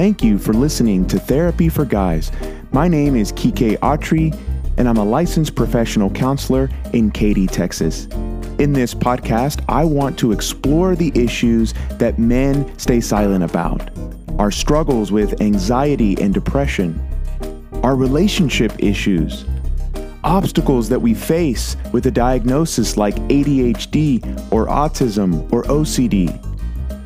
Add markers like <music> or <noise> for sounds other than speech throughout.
Thank you for listening to Therapy for Guys. My name is Quique Autrey, and I'm a licensed professional counselor in Katy, Texas. In this podcast, I want to explore the issues that men stay silent about our struggles with anxiety and depression, our relationship issues, obstacles that we face with a diagnosis like ADHD or autism or OCD,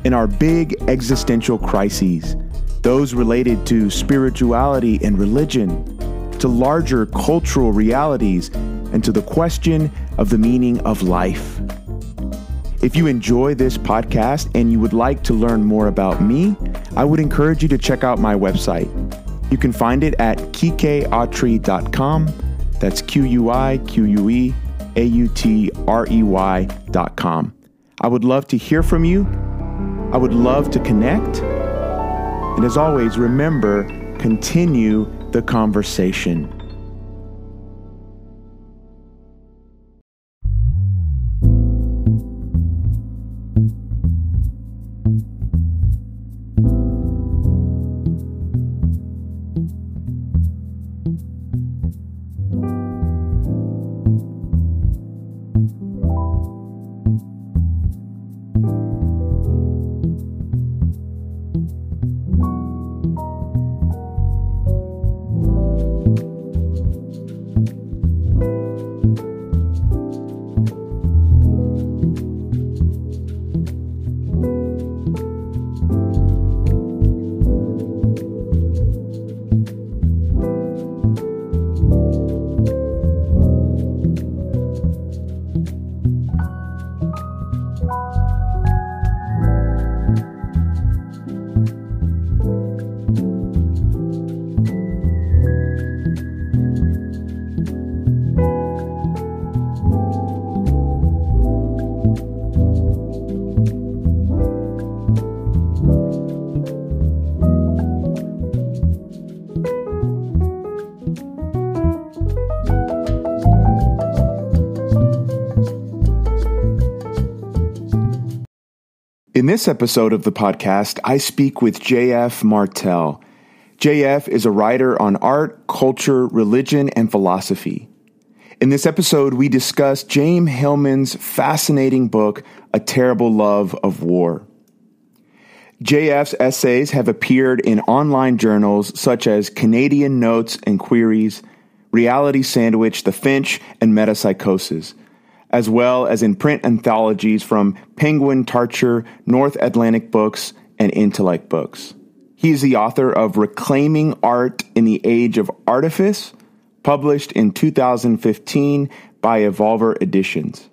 and our big existential crises, those related to spirituality and religion, to larger cultural realities, and to the question of the meaning of life. If you enjoy this podcast and you would like to learn more about me, I would encourage you to check out my website. You can find it at quiqueautrey.com. That's Q U I Q U E A U T R E Y.com. I would love to hear from you. I would love to connect. And as always, remember, continue the conversation. In this episode of the podcast, I speak with JF Martel. JF is a writer on art, culture, religion, and philosophy. In this episode, we discuss James Hillman's fascinating book, A Terrible Love of War. JF's essays have appeared in online journals such as Canadian Notes and Queries, Reality Sandwich, The Finch, and Metapsychosis as well as in print anthologies from Penguin Tarcher, North Atlantic Books, and Intellect Books. He is the author of Reclaiming Art in the Age of Artifice, published in 2015 by Evolver Editions.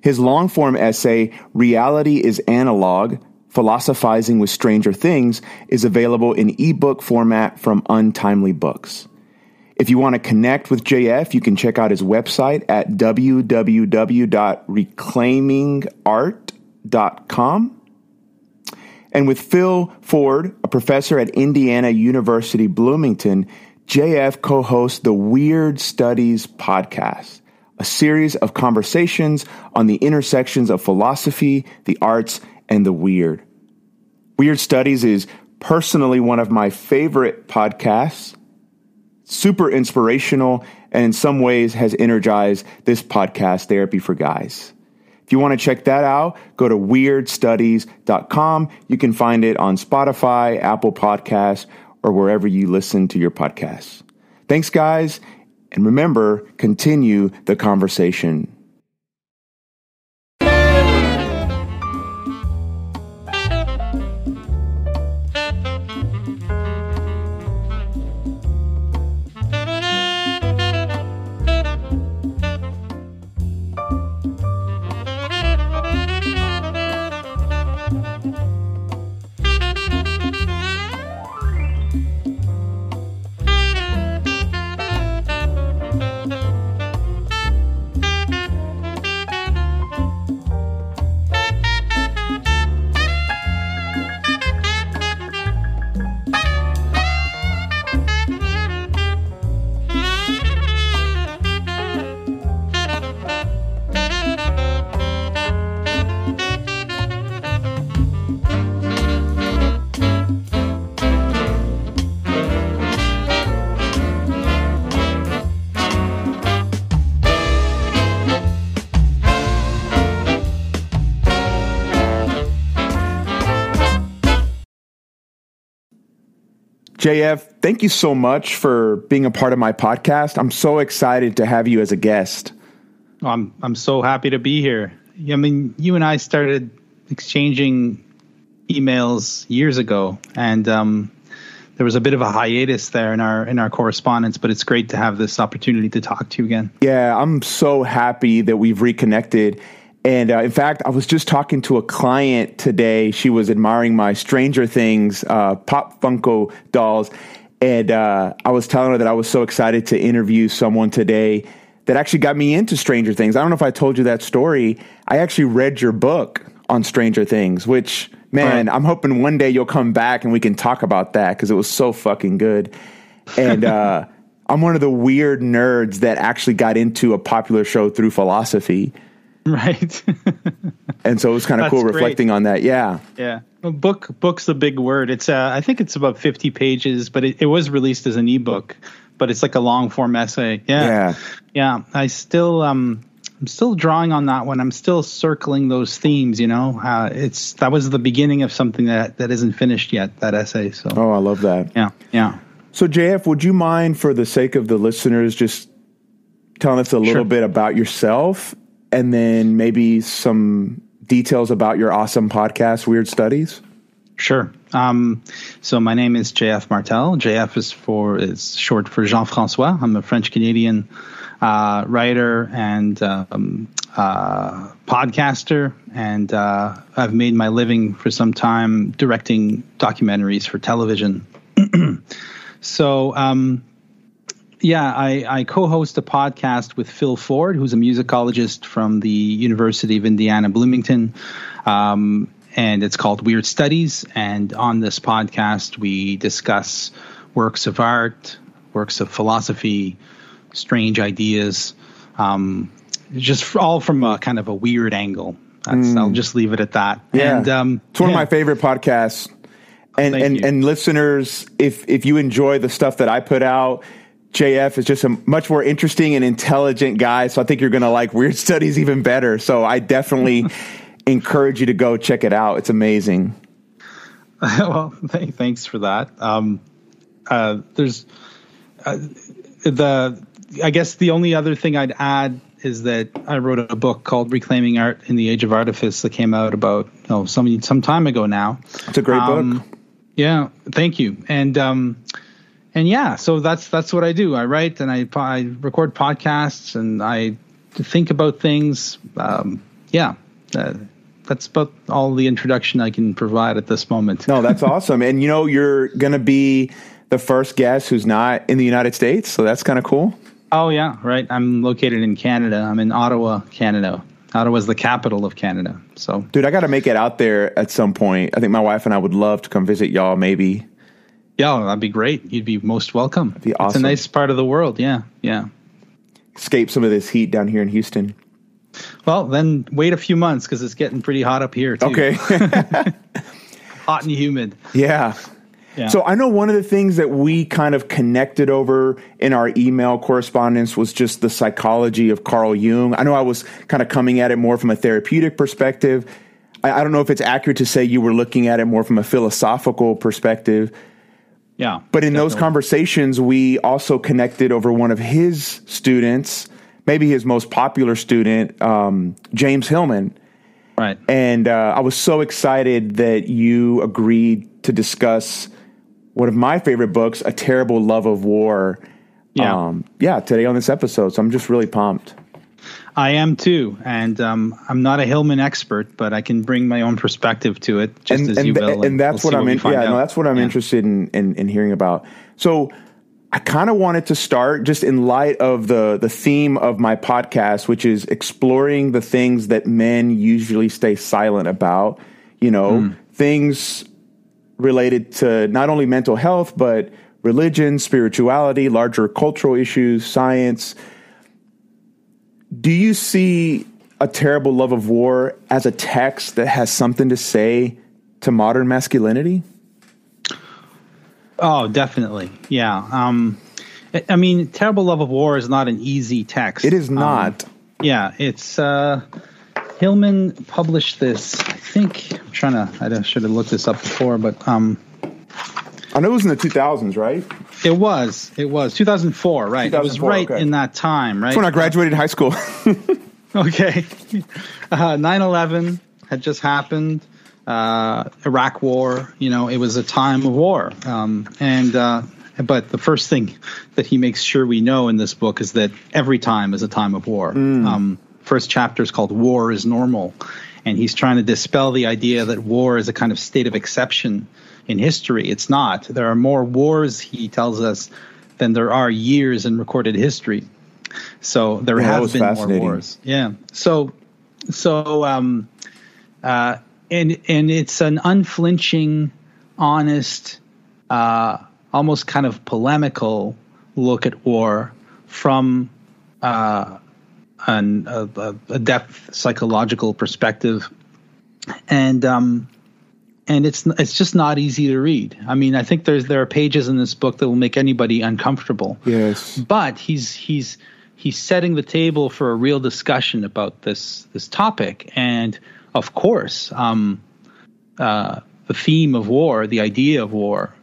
His long form essay, Reality is Analog Philosophizing with Stranger Things, is available in ebook format from Untimely Books. If you want to connect with JF, you can check out his website at www.reclaimingart.com. And with Phil Ford, a professor at Indiana University Bloomington, JF co hosts the Weird Studies podcast, a series of conversations on the intersections of philosophy, the arts, and the weird. Weird Studies is personally one of my favorite podcasts super inspirational and in some ways has energized this podcast, Therapy for Guys. If you want to check that out, go to weirdstudies.com. You can find it on Spotify, Apple Podcasts, or wherever you listen to your podcasts. Thanks, guys. And remember, continue the conversation. JF, thank you so much for being a part of my podcast. I'm so excited to have you as a guest. I'm I'm so happy to be here. I mean, you and I started exchanging emails years ago, and um, there was a bit of a hiatus there in our in our correspondence. But it's great to have this opportunity to talk to you again. Yeah, I'm so happy that we've reconnected. And uh, in fact, I was just talking to a client today. She was admiring my Stranger Things uh, Pop Funko dolls. And uh, I was telling her that I was so excited to interview someone today that actually got me into Stranger Things. I don't know if I told you that story. I actually read your book on Stranger Things, which, man, right. I'm hoping one day you'll come back and we can talk about that because it was so fucking good. And uh, <laughs> I'm one of the weird nerds that actually got into a popular show through philosophy. <laughs> Right. and so it was kind of cool great. reflecting on that. Yeah. Yeah. Well, book book's a big word. It's uh, I think it's about 50 pages, but it, it was released as an ebook, but it's like a long form essay. Yeah. Yeah. Yeah. I still um I'm still drawing on that one. I'm still circling those themes, you know. Uh, it's that was the beginning of something that that isn't finished yet, that essay. So Oh, I love that. Yeah. Yeah. So JF, would you mind for the sake of the listeners just telling us a little sure. bit about yourself and then maybe some details about your awesome podcast, Weird Studies? Sure. Um, so my name is JF Martel. JF is for is short for Jean Francois. I'm a French Canadian uh, writer and um, uh, podcaster, and uh, I've made my living for some time directing documentaries for television. <clears throat> so um, yeah, I, I co-host a podcast with Phil Ford, who's a musicologist from the University of Indiana Bloomington, um, and it's called Weird Studies. And on this podcast, we discuss works of art, works of philosophy, strange ideas, um, just all from a kind of a weird angle. Mm. I'll just leave it at that. Yeah, and, um, it's one yeah. of my favorite podcasts. And and, and listeners, if if you enjoy the stuff that I put out JF is just a much more interesting and intelligent guy. So I think you're going to like Weird <laughs> Studies even better. So I definitely <laughs> encourage you to go check it out. It's amazing. <laughs> well, th- thanks for that. Um, uh, there's uh, the, I guess the only other thing I'd add is that I wrote a book called Reclaiming Art in the Age of Artifice that came out about oh some some time ago now. It's a great um, book. Yeah, thank you. And um, and yeah, so that's that's what I do. I write and I, I record podcasts and I think about things. Um, yeah, uh, that's about all the introduction I can provide at this moment. no, that's <laughs> awesome. And you know, you're going to be the first guest who's not in the United States, so that's kind of cool. Oh yeah, right. I'm located in Canada. I'm in Ottawa, Canada. Ottawa's the capital of Canada. So, dude, I got to make it out there at some point. I think my wife and I would love to come visit y'all. Maybe yeah, that'd be great. You'd be most welcome. That'd be awesome. It's a nice part of the world. Yeah, yeah. Escape some of this heat down here in Houston. Well, then wait a few months because it's getting pretty hot up here too. Okay. <laughs> <laughs> hot and humid. Yeah. Yeah. So I know one of the things that we kind of connected over in our email correspondence was just the psychology of Carl Jung. I know I was kind of coming at it more from a therapeutic perspective. I, I don't know if it's accurate to say you were looking at it more from a philosophical perspective. Yeah. But in definitely. those conversations, we also connected over one of his students, maybe his most popular student, um, James Hillman. Right. And uh, I was so excited that you agreed to discuss one of my favorite books, A Terrible Love of War. Yeah. Um, yeah, today on this episode. So I'm just really pumped. I am too, and um, I'm not a Hillman expert, but I can bring my own perspective to it, just and, as and you will. And, and that's we'll what I'm. In, yeah, no, that's what I'm yeah. interested in, in, in hearing about. So, I kind of wanted to start just in light of the the theme of my podcast, which is exploring the things that men usually stay silent about. You know, mm. things related to not only mental health but religion, spirituality, larger cultural issues, science do you see a terrible love of war as a text that has something to say to modern masculinity? Oh, definitely. Yeah. Um, I mean, terrible love of war is not an easy text. It is not. Um, yeah, it's uh, Hillman published this. I think I'm trying to. I should have looked this up before, but um, I know it was in the 2000s, right? It was. It was 2004, right? 2004, it was right okay. in that time, right? That's when I graduated high school. <laughs> okay. Uh, 9 11 had just happened. Uh, Iraq War, you know, it was a time of war. Um, and, uh, but the first thing that he makes sure we know in this book is that every time is a time of war. Mm. Um, first chapter is called War is Normal. And he's trying to dispel the idea that war is a kind of state of exception in history. It's not. There are more wars, he tells us, than there are years in recorded history. So there yeah, have been more wars. Yeah. So, so, um, uh, and and it's an unflinching, honest, uh, almost kind of polemical look at war from uh, an, a, a, depth psychological perspective, and um, and it's it's just not easy to read. I mean, I think there's there are pages in this book that will make anybody uncomfortable. Yes, but he's he's he's setting the table for a real discussion about this this topic, and of course, um, uh, the theme of war, the idea of war,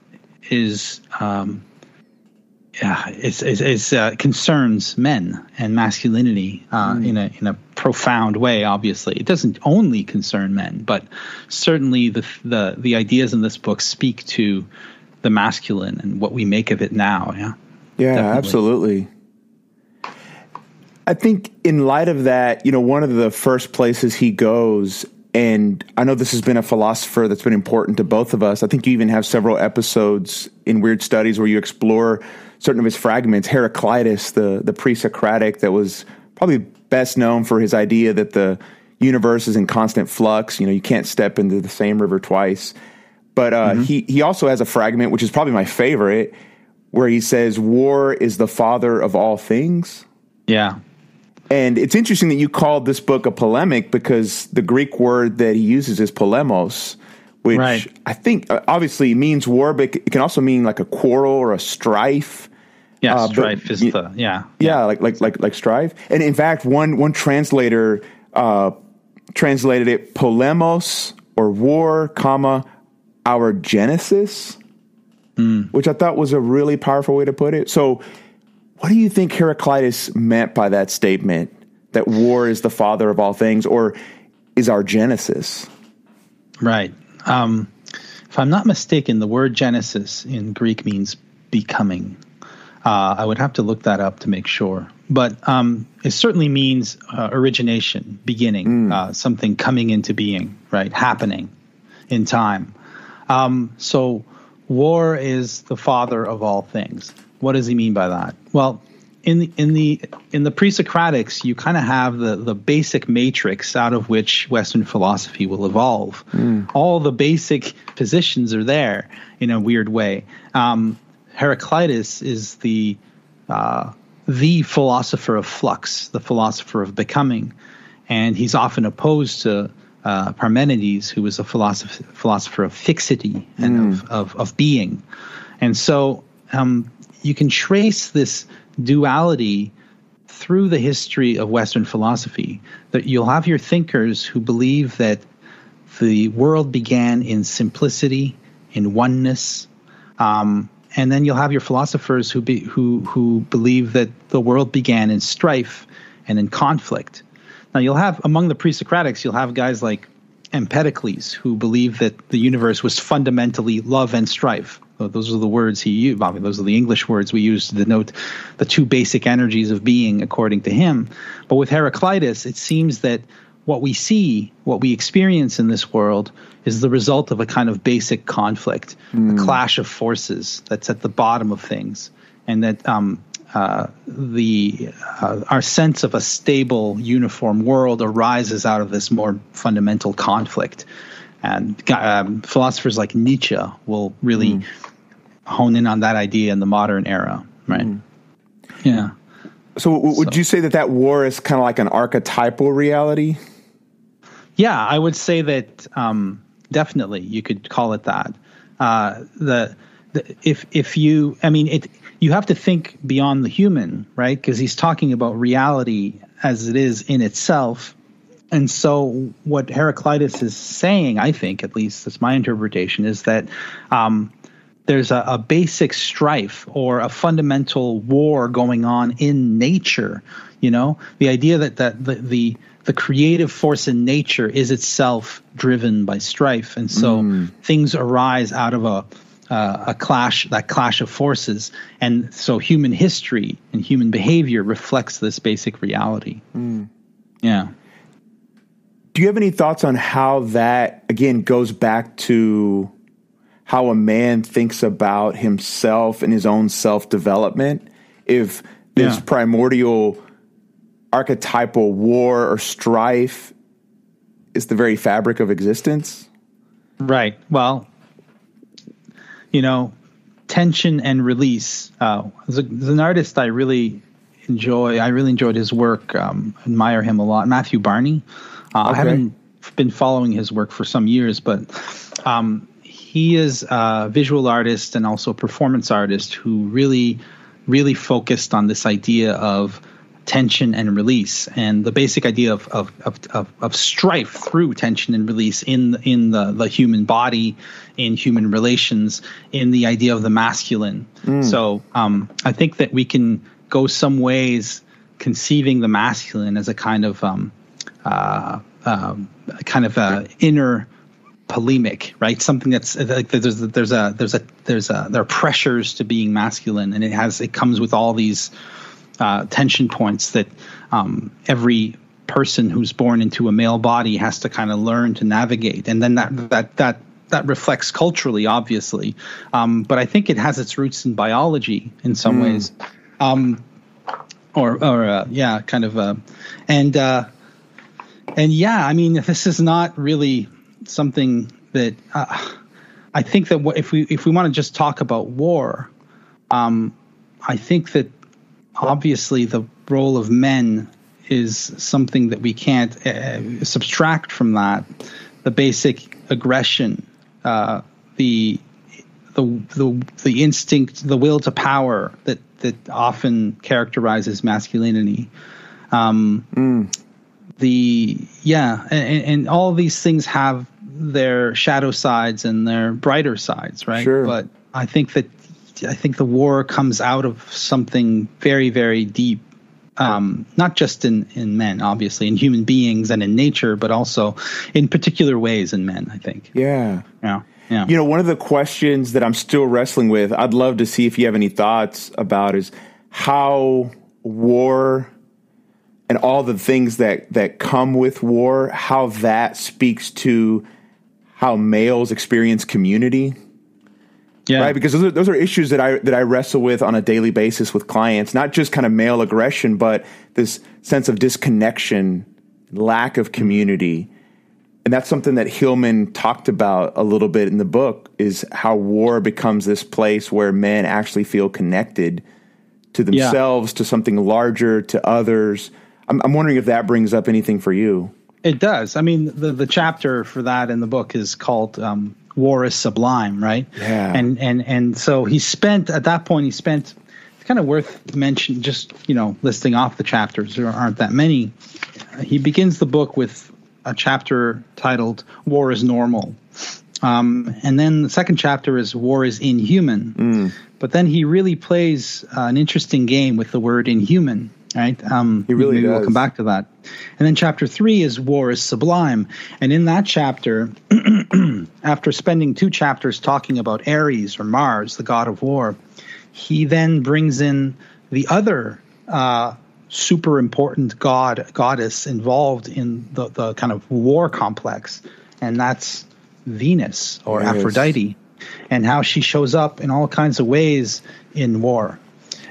is um, yeah, it's, it's, it's uh, concerns men and masculinity uh, mm. in a in a profound way. Obviously, it doesn't only concern men, but certainly the the the ideas in this book speak to the masculine and what we make of it now. Yeah, yeah, Definitely. absolutely. I think in light of that, you know, one of the first places he goes, and I know this has been a philosopher that's been important to both of us. I think you even have several episodes in Weird Studies where you explore certain of his fragments. Heraclitus, the, the pre Socratic, that was probably best known for his idea that the universe is in constant flux. You know, you can't step into the same river twice. But uh, mm-hmm. he, he also has a fragment, which is probably my favorite, where he says, War is the father of all things. Yeah. And it's interesting that you called this book a polemic because the Greek word that he uses is polemos, which right. I think uh, obviously means war, but it can also mean like a quarrel or a strife. Yeah, uh, strife is the yeah, yeah, yeah, like like like like strife. And in fact, one one translator uh, translated it polemos or war, comma our genesis, mm. which I thought was a really powerful way to put it. So what do you think Heraclitus meant by that statement that war is the father of all things or is our genesis? Right. Um, if I'm not mistaken, the word genesis in Greek means becoming. Uh, I would have to look that up to make sure. But um, it certainly means uh, origination, beginning, mm. uh, something coming into being, right? Happening in time. Um, so war is the father of all things. What does he mean by that? Well, in the in the in the pre-Socratics, you kind of have the the basic matrix out of which Western philosophy will evolve. Mm. All the basic positions are there in a weird way. Um, Heraclitus is the uh, the philosopher of flux, the philosopher of becoming, and he's often opposed to uh, Parmenides, who was a philosopher philosopher of fixity and mm. of, of, of being. And so um, you can trace this duality through the history of Western philosophy. That you'll have your thinkers who believe that the world began in simplicity, in oneness, um, and then you'll have your philosophers who be, who who believe that the world began in strife and in conflict. Now you'll have among the pre-Socratics, you'll have guys like Empedocles who believe that the universe was fundamentally love and strife. Those are the words he used. I mean, those are the English words we use to denote the two basic energies of being, according to him. But with Heraclitus, it seems that what we see, what we experience in this world, is the result of a kind of basic conflict, mm. a hmm. clash of forces that's at the bottom of things, and that um, uh, the uh, our sense of a stable, uniform world arises out of this more fundamental conflict. And um, philosophers like Nietzsche will really mm. hone in on that idea in the modern era, right? Mm. Yeah. So, w- would so. you say that that war is kind of like an archetypal reality? Yeah, I would say that um, definitely you could call it that. Uh, the, the if if you, I mean, it you have to think beyond the human, right? Because he's talking about reality as it is in itself and so, what Heraclitus is saying, I think, at least that's my interpretation, is that um, there's a, a, basic strife or a fundamental war going on in nature. You know, the idea that that the, the the creative force in nature is itself driven by strife, and so mm. things arise out of a uh, a clash, that clash of forces, and so human history and human behavior reflects this basic reality. Mm. Yeah. Do you have any thoughts on how that again goes back to how a man thinks about himself and his own self development? If this yeah. primordial archetypal war or strife is the very fabric of existence? Right. Well, you know, tension and release. Uh, as, a, as, an artist, I really enjoy. I really enjoyed his work. Um, admire him a lot. Matthew Barney. Uh, okay. I haven't been following his work for some years, but um, he is a visual artist and also a performance artist who really, really focused on this idea of tension and release and the basic idea of of, of, of, strife through tension and release in in the, the human body in human relations in the idea of the masculine mm. so um, i think that we can go some ways conceiving the masculine as a kind of um, uh, um, kind of a inner polemic, right? Something that's like there's there's a there's a there's a there are pressures to being masculine, and it has it comes with all these uh, tension points that um, every person who's born into a male body has to kind of learn to navigate, and then that that that that reflects culturally, obviously. Um, but I think it has its roots in biology in some mm. ways, um, or or uh, yeah, kind of, uh, and uh, and yeah, I mean, this is not really something that uh, I think that if we if we want to just talk about war, um, I think that obviously the role of men is something that we can't uh, subtract from that. The basic aggression, uh, the, the the the instinct, the will to power that that often characterizes masculinity. Um, mm. The yeah, and, and all these things have their shadow sides and their brighter sides, right? Sure. But I think that I think the war comes out of something very, very deep. Um, not just in, in men, obviously, in human beings and in nature, but also in particular ways in men, I think. Yeah. Yeah. Yeah. You know, one of the questions that I'm still wrestling with, I'd love to see if you have any thoughts about is how war and all the things that, that come with war, how that speaks to how males experience community yeah. Right. Because those are, those are issues that I that I wrestle with on a daily basis with clients, not just kind of male aggression, but this sense of disconnection, lack of community. And that's something that Hillman talked about a little bit in the book is how war becomes this place where men actually feel connected to themselves, yeah. to something larger, to others. I'm, I'm wondering if that brings up anything for you. It does. I mean, the the chapter for that in the book is called um, war is sublime, right? Yeah. And and and so he spent at that point he spent it's kind of worth mention just you know listing off the chapters there aren't that many. He begins the book with a chapter titled "War is Normal," um, and then the second chapter is "War is Inhuman." Mm. But then he really plays uh, an interesting game with the word "inhuman." Right? Um, he really maybe does. we'll come back to that. And then chapter three is War is Sublime. And in that chapter, <clears throat> after spending two chapters talking about Ares or Mars, the god of war, he then brings in the other uh, super important god goddess involved in the, the kind of war complex, and that's Venus or yes. Aphrodite, and how she shows up in all kinds of ways in war.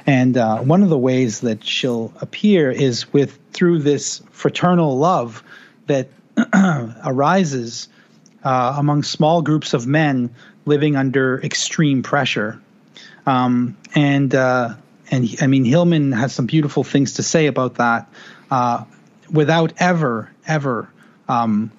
And uh, one of the ways that she'll appear is with through this fraternal love that <clears throat> arises uh, among small groups of men living under extreme pressure. Um, and uh, and I mean Hillman has some beautiful things to say about that, uh, without ever ever um,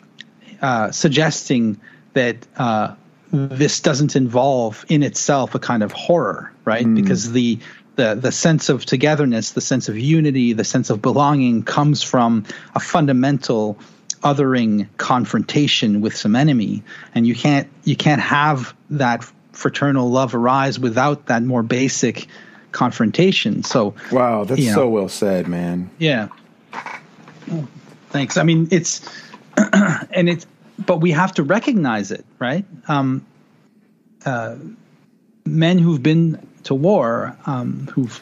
uh, suggesting that uh, this doesn't involve in itself a kind of horror, right? Mm. Because the the the sense of togetherness, the sense of unity, the sense of belonging comes from a fundamental othering confrontation with some enemy, and you can't you can't have that fraternal love arise without that more basic confrontation? So, wow, that's you know, so well said, man. Yeah. thanks. I mean, it's, <clears throat> and it's, but we have to recognize it, right? Um, uh, men who've been to war, um, who've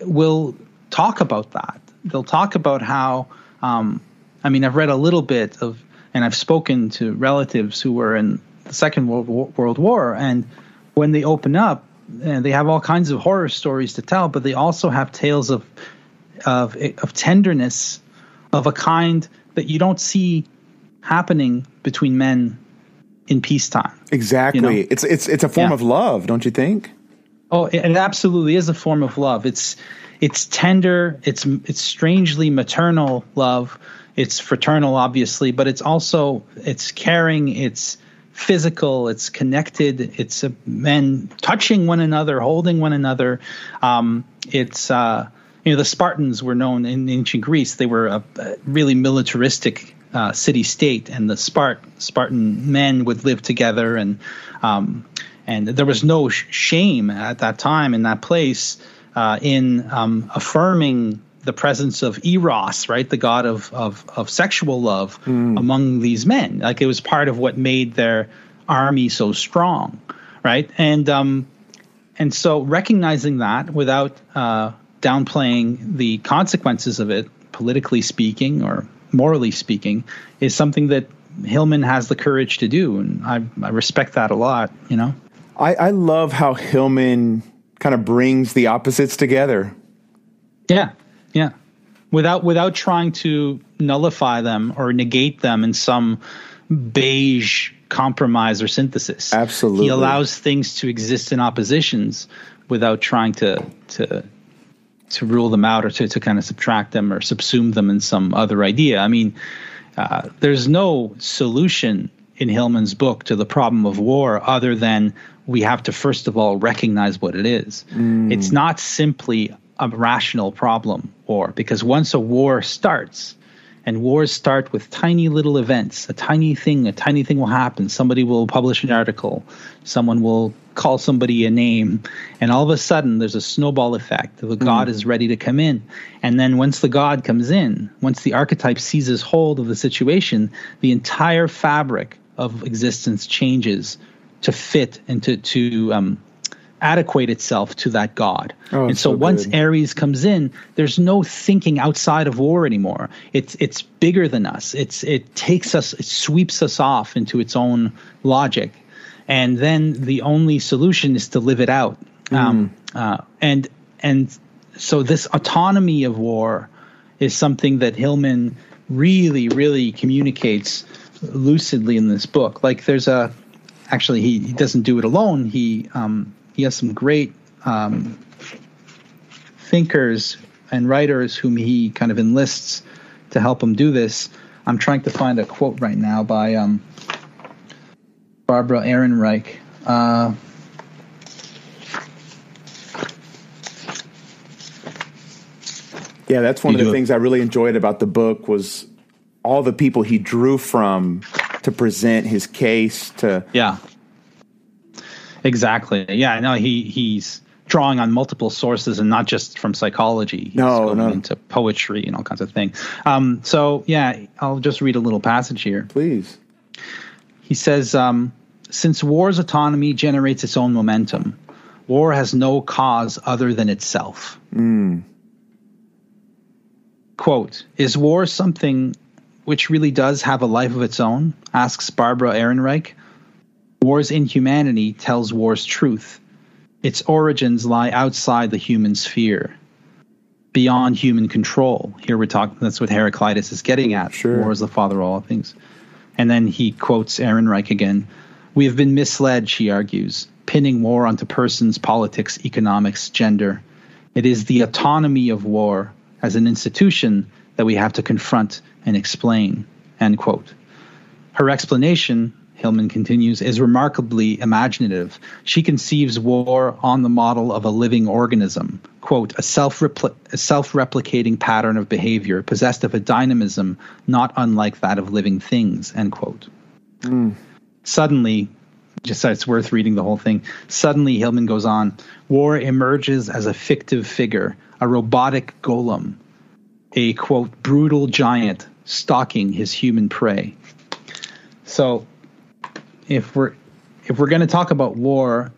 will talk about that. They'll talk about how. Um, I mean, I've read a little bit of, and I've spoken to relatives who were in the Second World War, World War and when they open up, and they have all kinds of horror stories to tell, but they also have tales of of of tenderness of a kind that you don't see happening between men in peacetime. Exactly. You know? It's it's it's a form yeah. of love, don't you think? Oh, it, it absolutely is a form of love. It's it's tender, it's it's strangely maternal love. It's fraternal obviously, but it's also it's caring, it's physical, it's connected, it's men touching one another, holding one another. Um, it's uh, you know the Spartans were known in ancient Greece; they were a, a really militaristic uh, city state, and the Spart Spartan men would live together, and um, and there was no sh- shame at that time in that place uh, in um, affirming the presence of eros, right, the god of of, of sexual love mm. among these men. Like it was part of what made their army so strong, right? And um, and so recognizing that without uh, downplaying the consequences of it, politically speaking or morally speaking, is something that Hillman has the courage to do, and I, I respect that a lot. You know, I, I love how Hillman kind of brings the opposites together. Yeah, yeah. Without without trying to nullify them or negate them in some beige compromise or synthesis. Absolutely. He allows things to exist in oppositions without trying to to to rule them out or to, to kind of subtract them or subsume them in some other idea. I mean, uh, there's no solution in Hillman's book to the problem of war other than we have to first of all recognize what it is. Mm. It's not simply a rational problem, war, because once a war starts, and wars start with tiny little events, a tiny thing, a tiny thing will happen. Somebody will publish an article, someone will call somebody a name, and all of a sudden there's a snowball effect. The mm. god is ready to come in. And then once the god comes in, once the archetype seizes hold of the situation, the entire fabric of existence changes to fit and to, to um, adequate itself to that god. Oh, and so, so once Ares comes in, there's no thinking outside of war anymore. It's it's bigger than us. It's it takes us, it sweeps us off into its own logic, and then the only solution is to live it out. Mm. Um, uh, and and so this autonomy of war is something that Hillman really really communicates lucidly in this book. Like there's a actually he, he doesn't do it alone. He um, he has some great um, thinkers and writers whom he kind of enlists to help him do this. I'm trying to find a quote right now by um, Barbara Ehrenreich. Uh, yeah, that's one you of the things I really enjoyed about the book was all the people he drew from to present his case to yeah Exactly. Yeah. No, he he's drawing on multiple sources and not just from psychology. He's no, going no. into poetry and all kinds of things. Um, so yeah, I'll just read a little passage here. Please. He says, um, since war's autonomy generates its own momentum, war has no cause other than itself. Mm. Quote, is war something which really does have a life of its own? asks Barbara Ehrenreich. War's inhumanity tells war's truth. Its origins lie outside the human sphere, beyond human control. Here we're talking, that's what Heraclitus is getting at. Sure. War is the father of all things. And then he quotes Ehrenreich again. We have been misled, she argues, pinning war onto persons, politics, economics, gender. It is the autonomy of war as an institution that we have to confront and explain. End quote. Her explanation Hillman continues, is remarkably imaginative. She conceives war on the model of a living organism, quote, a self replicating pattern of behavior possessed of a dynamism not unlike that of living things, end quote. Mm. Suddenly, just so it's worth reading the whole thing. Suddenly, Hillman goes on War emerges as a fictive figure, a robotic golem, a quote, brutal giant stalking his human prey. So, if we're if we're going to talk about war,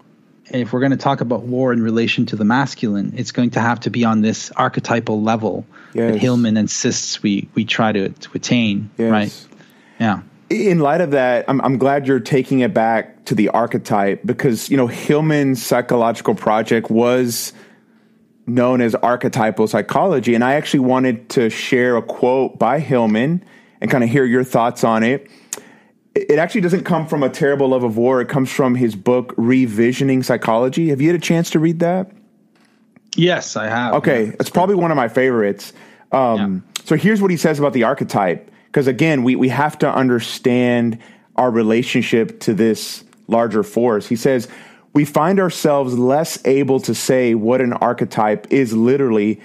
and if we're going to talk about war in relation to the masculine, it's going to have to be on this archetypal level yes. that Hillman insists we we try to, to attain. Yes. Right? Yeah in light of that, I'm, I'm glad you're taking it back to the archetype because, you know, Hillman's psychological project was known as archetypal psychology. And I actually wanted to share a quote by Hillman and kind of hear your thoughts on it. It actually doesn't come from a terrible love of war. It comes from his book, Revisioning Psychology. Have you had a chance to read that? Yes, I have. Okay. It's probably one of my favorites. Um, yeah. So here's what he says about the archetype because again, we, we have to understand our relationship to this larger force. He says, we find ourselves less able to say what an archetype is literally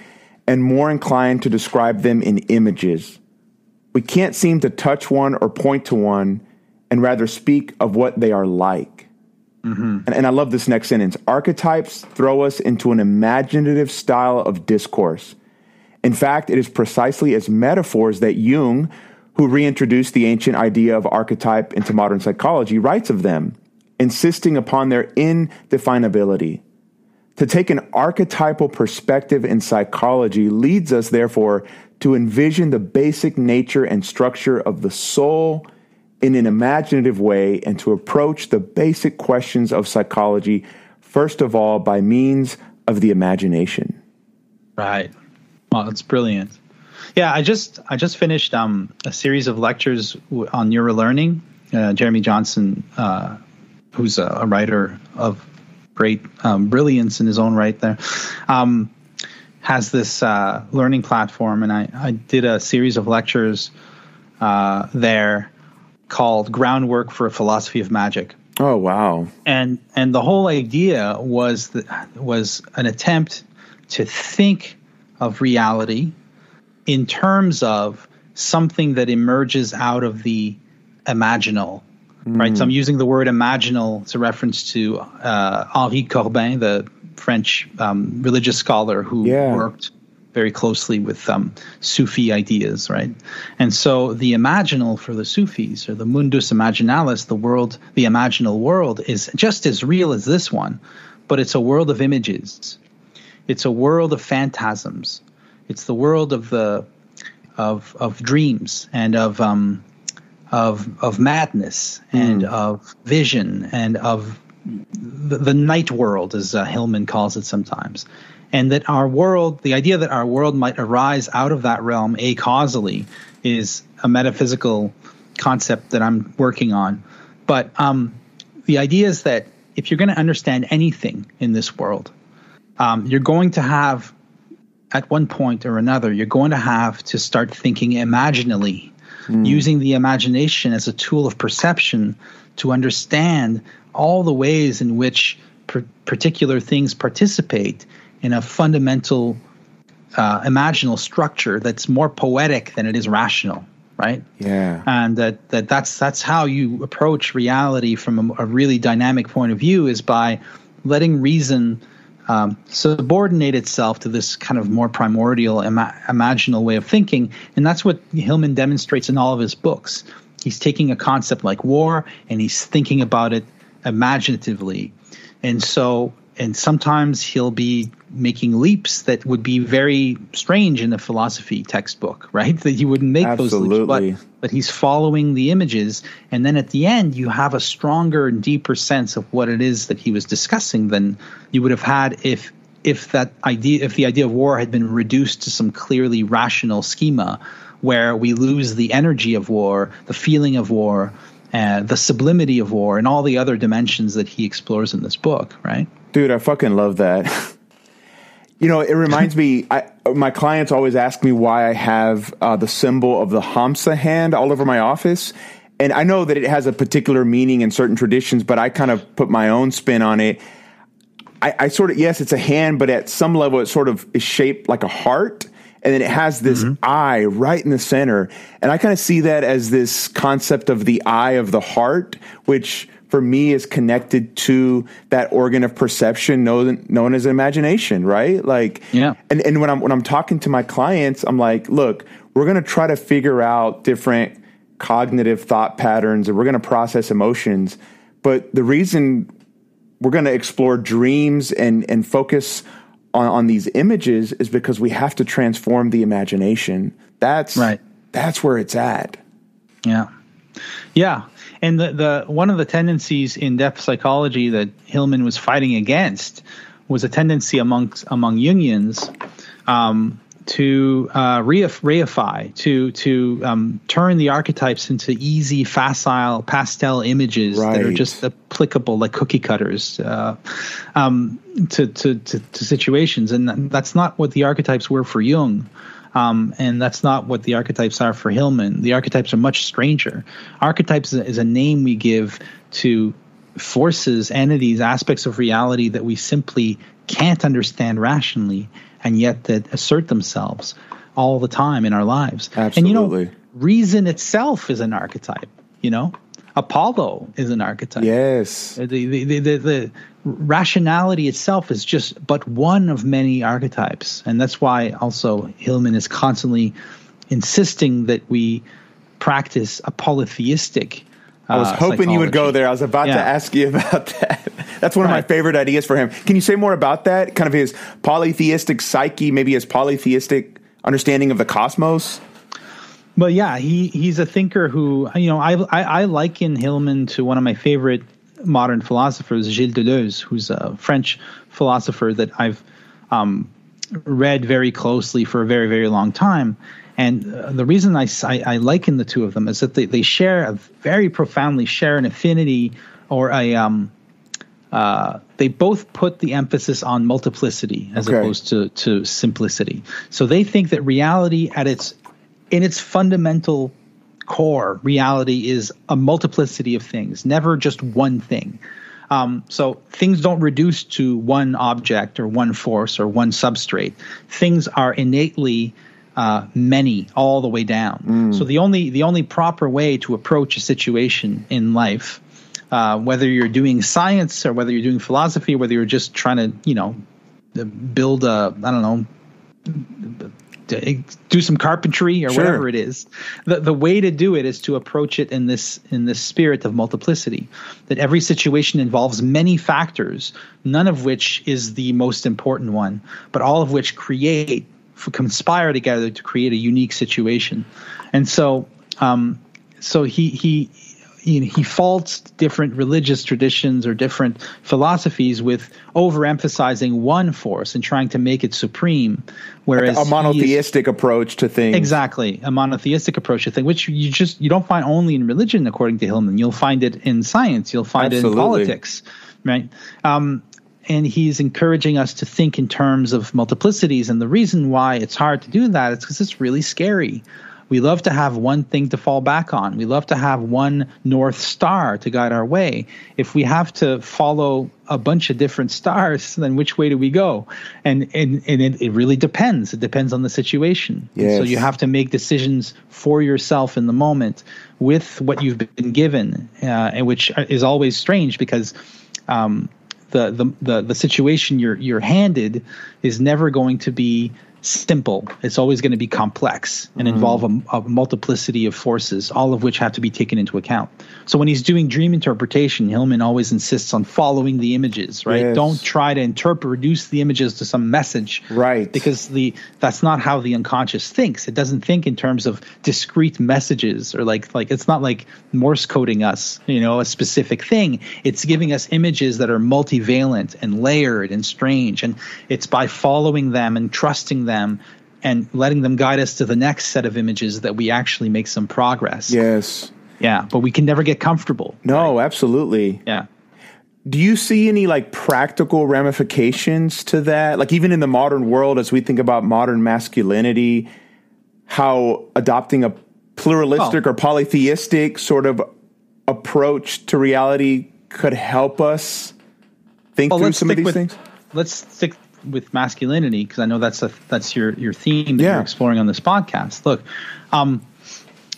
and more inclined to describe them in images. We can't seem to touch one or point to one and rather speak of what they are like. Mm-hmm. And, and I love this next sentence archetypes throw us into an imaginative style of discourse. In fact, it is precisely as metaphors that Jung who reintroduced the ancient idea of archetype into modern psychology, writes of them, insisting upon their indefinability. To take an archetypal perspective in psychology leads us, therefore, to envision the basic nature and structure of the soul in an imaginative way and to approach the basic questions of psychology, first of all, by means of the imagination. Right. Well, that's brilliant. Yeah, I just I just finished um, a series of lectures on Nura Learning. Uh, Jeremy Johnson, uh, who's a, a, writer of great um, brilliance in his own right, there um, has this uh, learning platform, and I, I did a series of lectures uh, there called "Groundwork for a Philosophy of Magic." Oh wow! And and the whole idea was that was an attempt to think of reality in terms of something that emerges out of the imaginal, mm. right? So I'm using the word imaginal a reference to uh, Henri Corbin, the French um, religious scholar who yeah. worked very closely with um, Sufi ideas, right? And so the imaginal for the Sufis, or the mundus imaginalis, the world, the imaginal world, is just as real as this one, but it's a world of images. It's a world of phantasms. It's the world of the of of dreams and of um, of of madness and mm. of vision and of the, the night world, as uh, Hillman calls it sometimes, and that our world, the idea that our world might arise out of that realm acausally, is a metaphysical concept that I'm working on. But um, the idea is that if you're going to understand anything in this world, um, you're going to have at one point or another, you're going to have to start thinking imaginally, mm. using the imagination as a tool of perception to understand all the ways in which per- particular things participate in a fundamental uh, imaginal structure that's more poetic than it is rational right yeah and that, that that's that's how you approach reality from a, a really dynamic point of view is by letting reason um, subordinate itself to this kind of more primordial, ima- imaginal way of thinking. And that's what Hillman demonstrates in all of his books. He's taking a concept like war and he's thinking about it imaginatively. And so and sometimes he'll be making leaps that would be very strange in a philosophy textbook, <laughs> right? That you wouldn't make Absolutely. those leaps, but, but he's following the images, and then at the end you have a stronger and deeper sense of what it is that he was discussing than you would have had if if that idea if the idea of war had been reduced to some clearly rational schema where we lose the energy of war, the feeling of war, uh, the sublimity of war, and all the other dimensions that he explores in this book, right? Dude, I fucking love that. you know, it reminds me. I, my clients always ask me why I have uh, the symbol of the Hamsa hand all over my office, and I know that it has a particular meaning in certain traditions, but I kind of put my own spin on it. I, I sort of yes, it's a hand, but at some level, it sort of is shaped like a heart and then it has this mm-hmm. eye right in the center. And I kind of see that as this concept of the eye of the heart, which for me is connected to that organ of perception known known as imagination, right? Like yeah. And and when I'm when I'm talking to my clients, I'm like, look, we're going to try to figure out different cognitive thought patterns and we're going to process emotions, but the reason we're going to explore dreams and and focus on, on these images is because we have to transform the imagination. That's right. That's where it's at. Yeah. Yeah. And the, the one of the tendencies in depth psychology that Hillman was fighting against was a tendency amongst among Jungians um, to uh, reify, to to um, turn the archetypes into easy, facile, pastel images right. that are just applicable, like cookie cutters, uh, um, to, to, to to situations, and that's not what the archetypes were for Jung. Um, and that's not what the archetypes are for Hillman. The archetypes are much stranger. Archetypes is a name we give to forces, entities, aspects of reality that we simply can't understand rationally, and yet that assert themselves all the time in our lives. Absolutely. And you know, reason itself is an archetype. You know, Apollo is an archetype. Yes. The, the, the, the, the rationality itself is just but one of many archetypes. And that's why also Hillman is constantly insisting that we practice a polytheistic. I was uh, hoping psychology. you would go there. I was about yeah. to ask you about that. <laughs> That's one of my favorite ideas for him. Can you say more about that? Kind of his polytheistic psyche, maybe his polytheistic understanding of the cosmos? But yeah, he he's a thinker who you know I, I, I liken Hillman to one of my favorite modern philosophers, Gilles Deleuze, who's a French philosopher that I've um, read very closely for a very very long time. And uh, the reason I, I, I, liken the two of them is that they, they share a very profoundly share an affinity or a um, uh, they both put the emphasis on multiplicity as okay. opposed to, to simplicity. So they think that reality at its in its fundamental core, reality is a multiplicity of things, never just one thing. Um, so things don't reduce to one object or one force or one substrate. Things are innately uh, many all the way down. Mm. So the only the only proper way to approach a situation in life, uh, whether you're doing science or whether you're doing philosophy, or whether you're just trying to you know build a I don't know do some carpentry or sure. whatever it is. The the way to do it is to approach it in this in this spirit of multiplicity. That every situation involves many factors, none of which is the most important one, but all of which create conspire together to create a unique situation. And so um, so he he you know, he faults different religious traditions or different philosophies with overemphasizing one force and trying to make it supreme, whereas a monotheistic is, approach to things. Exactly, a monotheistic approach to things, which you just you don't find only in religion, according to Hillman. You'll find it in science. You'll find Absolutely. it in politics, right? Um, and he's encouraging us to think in terms of multiplicities. And the reason why it's hard to do that is because it's really scary. We love to have one thing to fall back on. We love to have one North Star to guide our way. If we have to follow a bunch of different stars, <laughs> then which way do we go? And and, and it, it really depends. It depends on the situation. Yes. So you have to make decisions for yourself in the moment with what you've been given, uh, and which is always strange because. Um, the, the, the, the situation you're you're handed is never going to be simple. It's always going to be complex and mm-hmm. involve a, a, multiplicity of forces, all of which have to be taken into account. So when he's doing dream interpretation, Hillman always insists on following the images, right? Yes. Don't try to interpret, reduce the images to some message, right? Because the that's not how the unconscious thinks. It doesn't think in terms of discrete messages or like like it's not like Morse coding us, you know, a specific thing. It's giving us images that are multivalent and layered and strange, and it's by following them and trusting them them and letting them guide us to the next set of images that we actually make some progress. Yes. Yeah, but we can never get comfortable. No, right? absolutely. Yeah. Do you see any like practical ramifications to that? Like even in the modern world as we think about modern masculinity, how adopting a pluralistic oh. or polytheistic sort of approach to reality could help us think well, through some of these with, things? Let's stick with masculinity because I know that's a that's your your theme that yeah. you're exploring on this podcast. Look, um,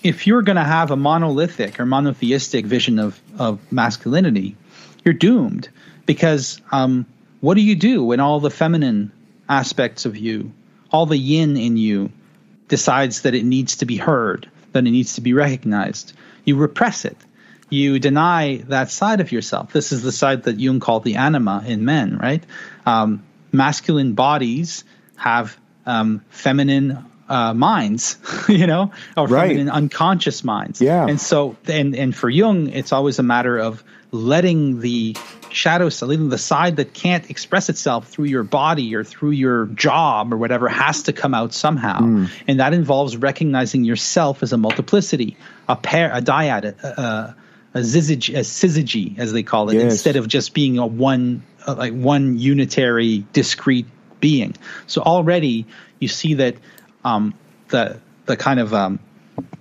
if you're going to have a monolithic or monotheistic vision of, of masculinity, you're doomed because um, what do you do when all the feminine aspects of you, all the yin in you, decides that it needs to be heard, that it needs to be recognized? You repress it. You deny that side of yourself. This is the side that Jung called the anima in men, right? Um, masculine bodies have um, feminine uh, minds, <laughs> you know, or right. feminine unconscious minds. Yeah. And so, and and for Jung, it's always a matter of letting the shadow side, leaving the side that can't express itself through your body or through your job or whatever has to come out somehow. Mm. And that involves recognizing yourself as a multiplicity, a pair, a dyad, a, a, a syzygy, as they call it, yes. instead of just being a one, uh, like one unitary, discrete being. So already you see that um, the the kind of um,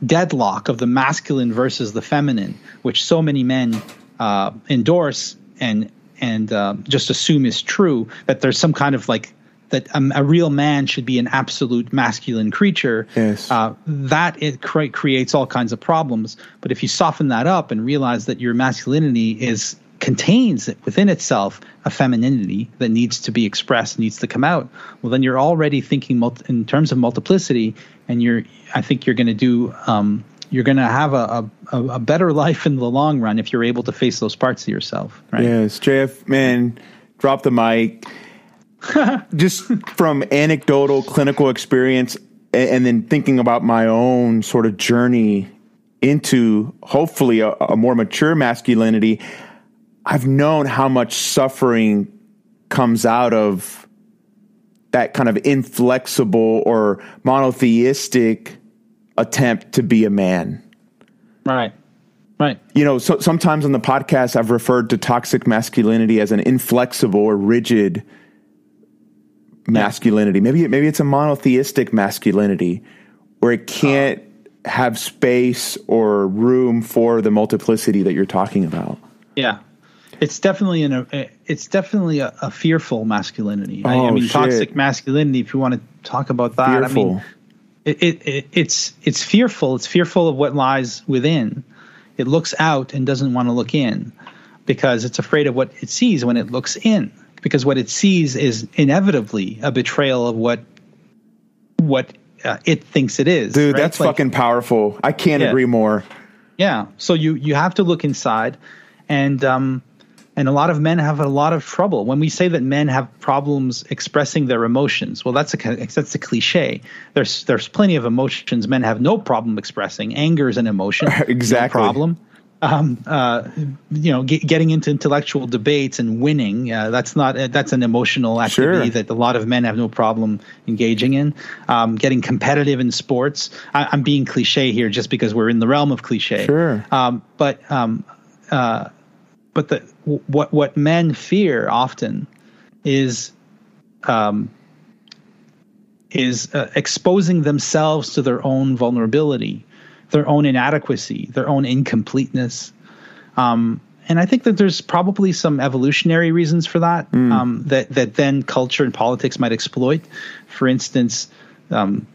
deadlock of the masculine versus the feminine, which so many men uh, endorse and and uh, just assume is true, that there's some kind of like that a, a real man should be an absolute masculine creature. Yes. Uh, that it cre- creates all kinds of problems. But if you soften that up and realize that your masculinity is contains within itself a femininity that needs to be expressed, needs to come out, well, then you're already thinking multi- in terms of multiplicity, and you're. I think you're going to do. Um, you're going to have a, a, a better <laughs> life in the long run if you're able to face those parts of yourself. Right? Yes, JF, man, drop the mic. <laughs> Just from anecdotal clinical experience, and, and then thinking about my own sort of journey into hopefully a, a more mature masculinity I've known how much suffering comes out of that kind of inflexible or monotheistic attempt to be a man. Right. Right. You know, so sometimes on the podcast I've referred to toxic masculinity as an inflexible or rigid masculinity. Yeah. Maybe maybe it's a monotheistic masculinity where it can't have space or room for the multiplicity that you're talking about. Yeah. It's definitely an it's definitely a, a fearful masculinity. Oh, I, I mean, shit. toxic masculinity. If you want to talk about that, fearful. I mean, it, it, it, it's it's fearful. It's fearful of what lies within. It looks out and doesn't want to look in because it's afraid of what it sees when it looks in. Because what it sees is inevitably a betrayal of what what uh, it thinks it is. Dude, right? that's like, fucking powerful. I can't yeah. agree more. Yeah. So you you have to look inside, and um, and a lot of men have a lot of trouble when we say that men have problems expressing their emotions well that's a that's a cliche there's there's plenty of emotions men have no problem expressing anger is an emotion <laughs> exactly no problem um, uh, you know, get, getting into intellectual debates and winning, uh, that's not, uh, that's an emotional activity sure. that a lot of men have no problem engaging in. Um, getting competitive in sports. I, am being cliche here just because we're in the realm of cliche. Sure. Um, but, um, uh, but the what what men fear often is um, is uh, exposing themselves to their own vulnerability, their own inadequacy, their own incompleteness. Um, and I think that there's probably some evolutionary reasons for that mm. um, that that then culture and politics might exploit. For instance, um,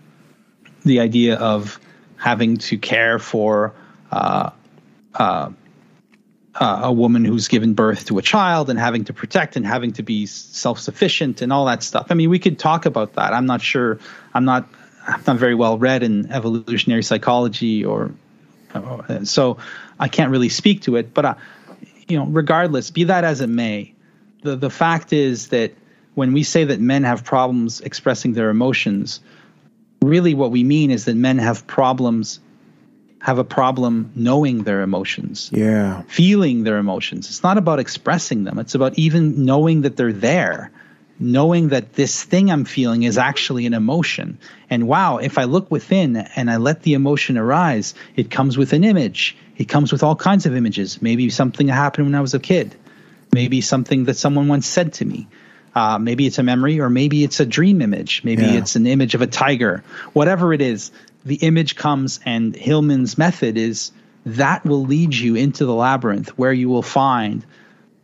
the idea of having to care for uh, uh, uh, a woman who's given birth to a child and having to protect and having to be self-sufficient and all that stuff. I mean, we could talk about that. I'm not sure. I'm not. I'm not very well read in evolutionary psychology, or uh, so I can't really speak to it. But uh, you know, regardless, be that as it may, the the fact is that when we say that men have problems expressing their emotions, really what we mean is that men have problems have a problem knowing their emotions. Yeah. Feeling their emotions. It's not about expressing them. It's about even knowing that they're there. Knowing that this thing I'm feeling is actually an emotion. And wow, if I look within and I let the emotion arise, it comes with an image. It comes with all kinds of images. Maybe something that happened when I was a kid. Maybe something that someone once said to me. Uh, maybe it's a memory, or maybe it's a dream image. Maybe yeah. it's an image of a tiger. Whatever it is, the image comes and Hillman's method is that will lead you into the labyrinth where you will find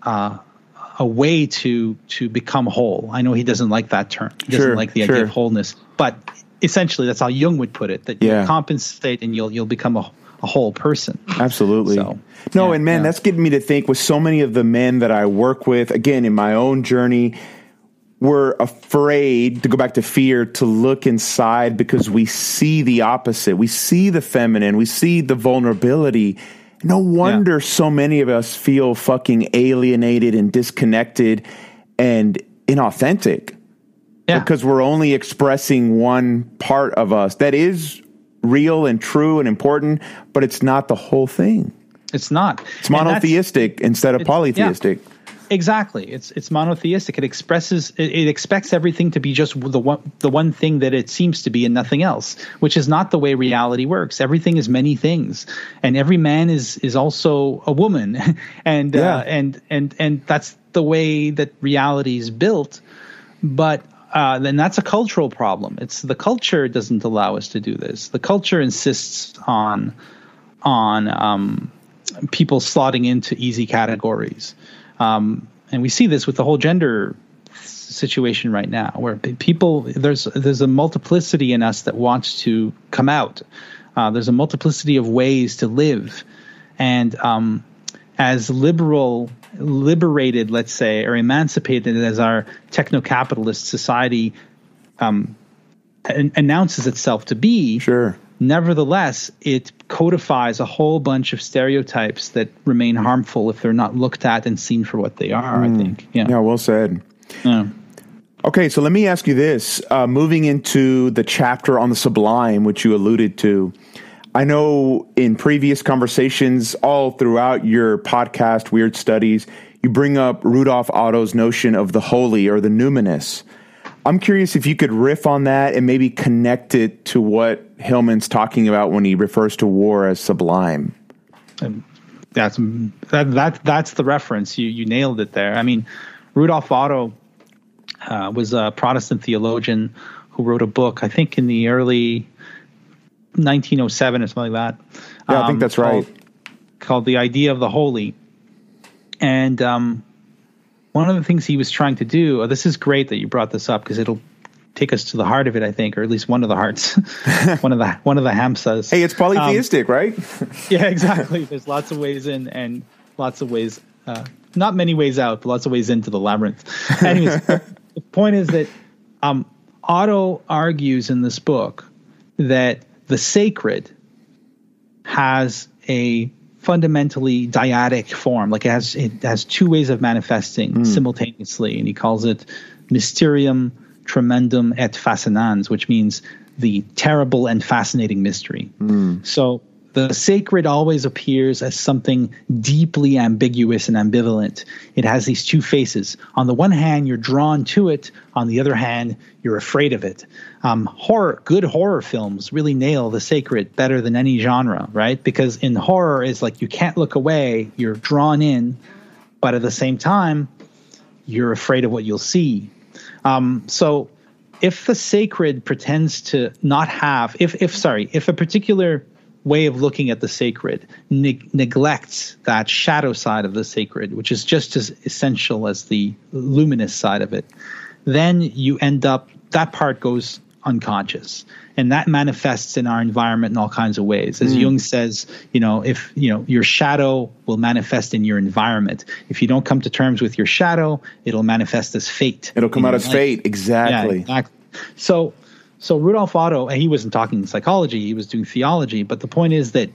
uh, a way to to become whole. I know he doesn't like that term. He doesn't sure, like the sure. idea of wholeness, but essentially that's how Jung would put it. That Yeah. you compensate and you'll you'll become a, a whole person. Absolutely. So, no, yeah, and man, yeah. that's getting me to think with so many of the men that I work with, again, in my own journey, we're afraid to go back to fear to look inside because we see the opposite. We see the feminine, we see the vulnerability. No wonder so many of us feel fucking alienated and disconnected and inauthentic Yeah. because we're only expressing one part of us that is real and true and important, but it's not the whole thing. It's not. It's monotheistic instead of polytheistic. yeah. Exactly. It's it's monotheistic. It expresses it, it expects everything to be just the one the one thing that it seems to be and nothing else, which is not the way reality works. Everything is many things, and every man is is also a woman, <laughs> and Yeah. uh, and and and that's the way that reality is built. But uh, then that's a cultural problem. It's the culture doesn't allow us to do this. The culture insists on on um, people slotting into easy categories. Um, and we see this with the whole gender situation right now, where people there's there's a multiplicity in us that wants to come out. Uh, there's a multiplicity of ways to live, and um, as liberal, liberated, let's say, or emancipated as our techno-capitalist society um, an- announces itself to be, Sure. Nevertheless, it codifies a whole bunch of stereotypes that remain harmful if they're not looked at and seen for what they are. I think. Yeah. Yeah, well said. Yeah. Okay, so let me ask you this. Uh, moving into the chapter on the sublime, which you alluded to, I know in previous conversations, all throughout your podcast, Weird Studies, you bring up Rudolf Otto's notion of the holy or the numinous. I'm curious if you could riff on that and maybe connect it to what Hillman's talking about when he refers to war as sublime. That's that that that's the reference. You you nailed it there. I mean, Rudolf Otto uh, was a Protestant theologian who wrote a book. I think in the early 1907 or something like that. Yeah, I think um, that's right. Called, called the idea of the holy, and um, one of the things he was trying to do. Oh, this is great that you brought this up because it'll take us to the heart of it. I think, or at least one of the hearts, <laughs> one of the one of the hamsas. Hey, it's polytheistic, right? <laughs> Yeah, exactly. There's lots of ways in and lots of ways, uh, not many ways out, but lots of ways into the labyrinth. <laughs> Anyways, the point is that um, Otto argues in this book that the sacred has a fundamentally dyadic form, like it has it has two ways of manifesting hmm. simultaneously, and he calls it mysterium tremendum et fascinans, which means the terrible and fascinating mystery. Hmm. So the sacred always appears as something deeply ambiguous and ambivalent. It has these two faces. On the one hand, you're drawn to it. On the other hand, you're afraid of it. Um, horror, good horror films really nail the sacred better than any genre, right? Because in horror, it's like you can't look away. You're drawn in, but at the same time, you're afraid of what you'll see. Um, so if the sacred pretends to not have, if, if sorry, if a particular way of looking at the sacred neg- neglects that shadow side of the sacred, which is just as essential as the luminous side of it, then you end up, that part goes unconscious. And that manifests in our environment in all kinds of ways. As hmm. Jung says, you know, if, you know, your shadow will manifest in your environment. If you don't come to terms with your shadow, it'll manifest as fate. It'll come out as life. fate. Yeah, Exactly. exactly. So, so Rudolf Otto, and he wasn't talking psychology; he was doing theology. But the point is that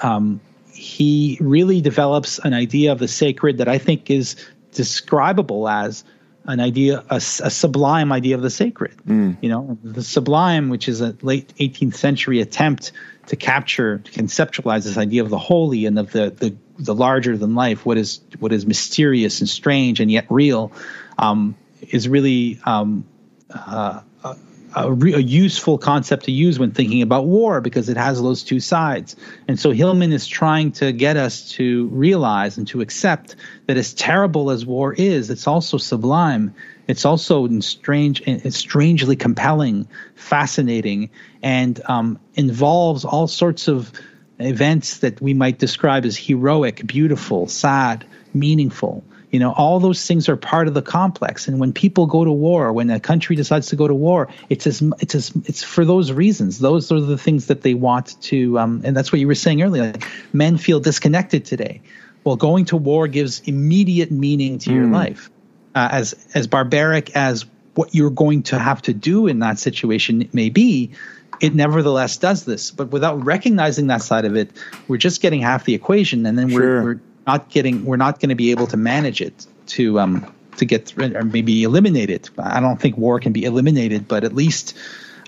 um, he really develops an idea of the sacred that I think is describable as an idea, a sublime idea of the sacred. You know, the sublime, which is a late 18th century attempt to capture, to conceptualize this idea of the holy and of the the, the larger than life, what is what is mysterious and strange and yet real, um, is really um, uh, a, re- a useful concept to use when thinking about war because it has those two sides. And so Hillman is trying to get us to realize and to accept that as terrible as war is, it's also sublime. It's also strange, it's strangely compelling, fascinating, and um, involves all sorts of events that we might describe as heroic, beautiful, sad, meaningful. You know, all those things are part of the complex. And when people go to war, when a country decides to go to war, it's as it's as it's for those reasons. Those are the things that they want to. Um, and that's what you were saying earlier. Like, men feel disconnected today. Well, going to war gives immediate meaning to mm. your life. Uh, as as barbaric as what you're going to have to do in that situation may be, it nevertheless does this. But without recognizing that side of it, we're just getting half the equation, and then we're, we're not getting we're not going to be able to manage it to um to get through or maybe eliminate it. I don't think war can be eliminated, but at least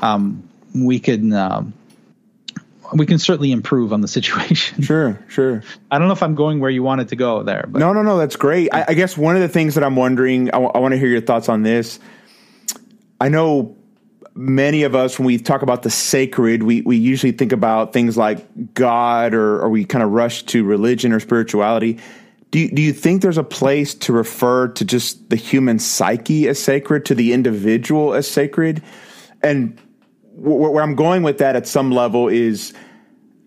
um, we can. Um, we can certainly improve on the situation. <laughs> Sure, sure. I don't know if I'm going where you wanted to go there. But. No, no, no. That's great. I, I guess one of the things that I'm wondering, I, w- I want to hear your thoughts on this. I know many of us, when we talk about the sacred, we, we usually think about things like God or, or we kind of rush to religion or spirituality. Do you, do you think there's a place to refer to just the human psyche as sacred, to the individual as sacred? And wh- where I'm going with that at some level is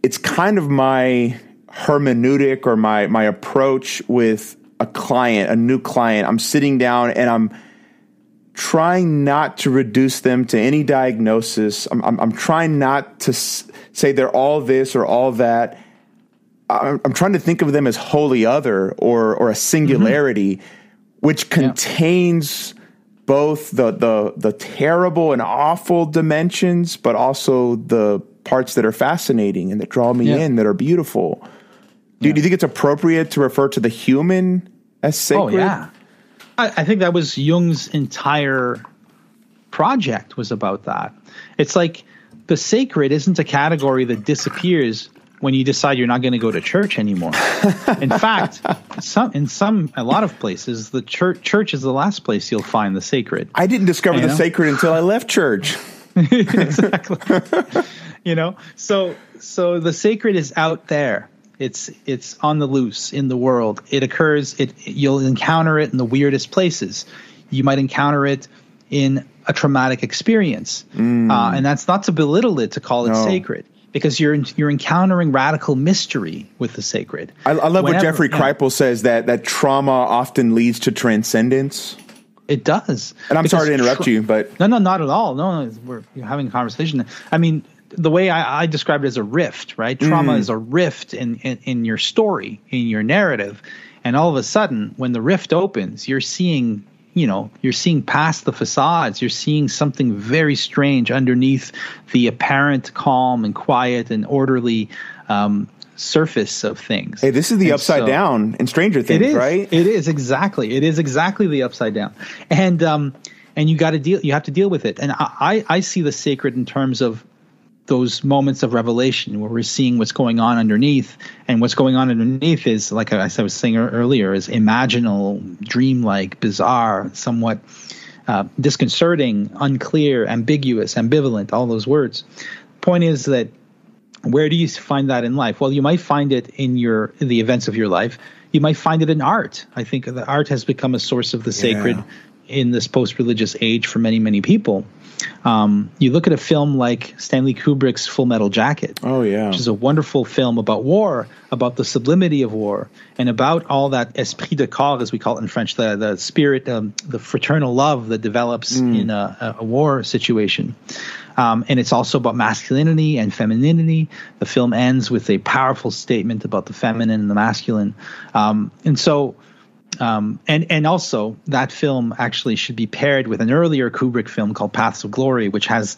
it's kind of my hermeneutic or my, my approach with a client, a new client. I'm sitting down and I'm trying not to reduce them to any diagnosis. I'm, I'm, I'm trying not to s- say they're all this or all that. I'm, I'm, trying to think of them as wholly other or, or a singularity, mm-hmm. which contains yeah. both the, the, the terrible and awful dimensions, but also the parts that are fascinating and that draw me yeah. in, that are beautiful. Do, yeah. do, you think it's appropriate to refer to the human as sacred? Oh, yeah. I, I think that was Jung's entire project was about that. It's like the sacred isn't a category that disappears when you decide you're not going to go to church anymore. in <laughs> fact, some in some a lot of places, the church church is the last place you'll find the sacred. I didn't discover you the know? sacred until I left church. <laughs> <laughs> exactly. you know, so so the sacred is out there. It's it's on the loose in the world. It occurs. It you'll encounter it in the weirdest places. You might encounter it in a traumatic experience, mm. uh, and that's not to belittle it to call it no. sacred because you're you're encountering radical mystery with the sacred. I, I love Whenever, what Jeffrey Kripal says that that trauma often leads to transcendence. It does. And I'm sorry to interrupt tra- you, but no, no, not at all. No, no, we're having a conversation. I mean, the way I, I, describe it as a rift, right? Trauma mm. is a rift in, in, in your story, in your narrative, and all of a sudden, when the rift opens, you're seeing, you know, you're seeing past the facades. You're seeing something very strange underneath the apparent calm and quiet and orderly um, surface of things. Hey, this is the and upside so, down in Stranger Things, it is, right? It is exactly. It is exactly the upside down, and um, and you got to deal. You have to deal with it. And I, I see the sacred in terms of those moments of revelation where we're seeing what's going on underneath. And what's going on underneath is like I was saying earlier is imaginal dreamlike bizarre somewhat uh, disconcerting unclear ambiguous ambivalent all those words. Point is that where do you find that in life? Well you might find it in your in the events of your life. You might find it in art. I think that art has become a source of the sacred yeah. in this post-religious age for many many people um, you look at a film like Stanley Kubrick's Full Metal Jacket. Oh yeah, which is a wonderful film about war, about the sublimity of war, and about all that esprit de corps, as we call it in French, the the spirit, um, the fraternal love that develops mm. in a, a, war situation. Um, and it's also about masculinity and femininity. The film ends with a powerful statement about the feminine and the masculine. Um, and so um, and and also that film actually should be paired with an earlier Kubrick film called Paths of Glory, which has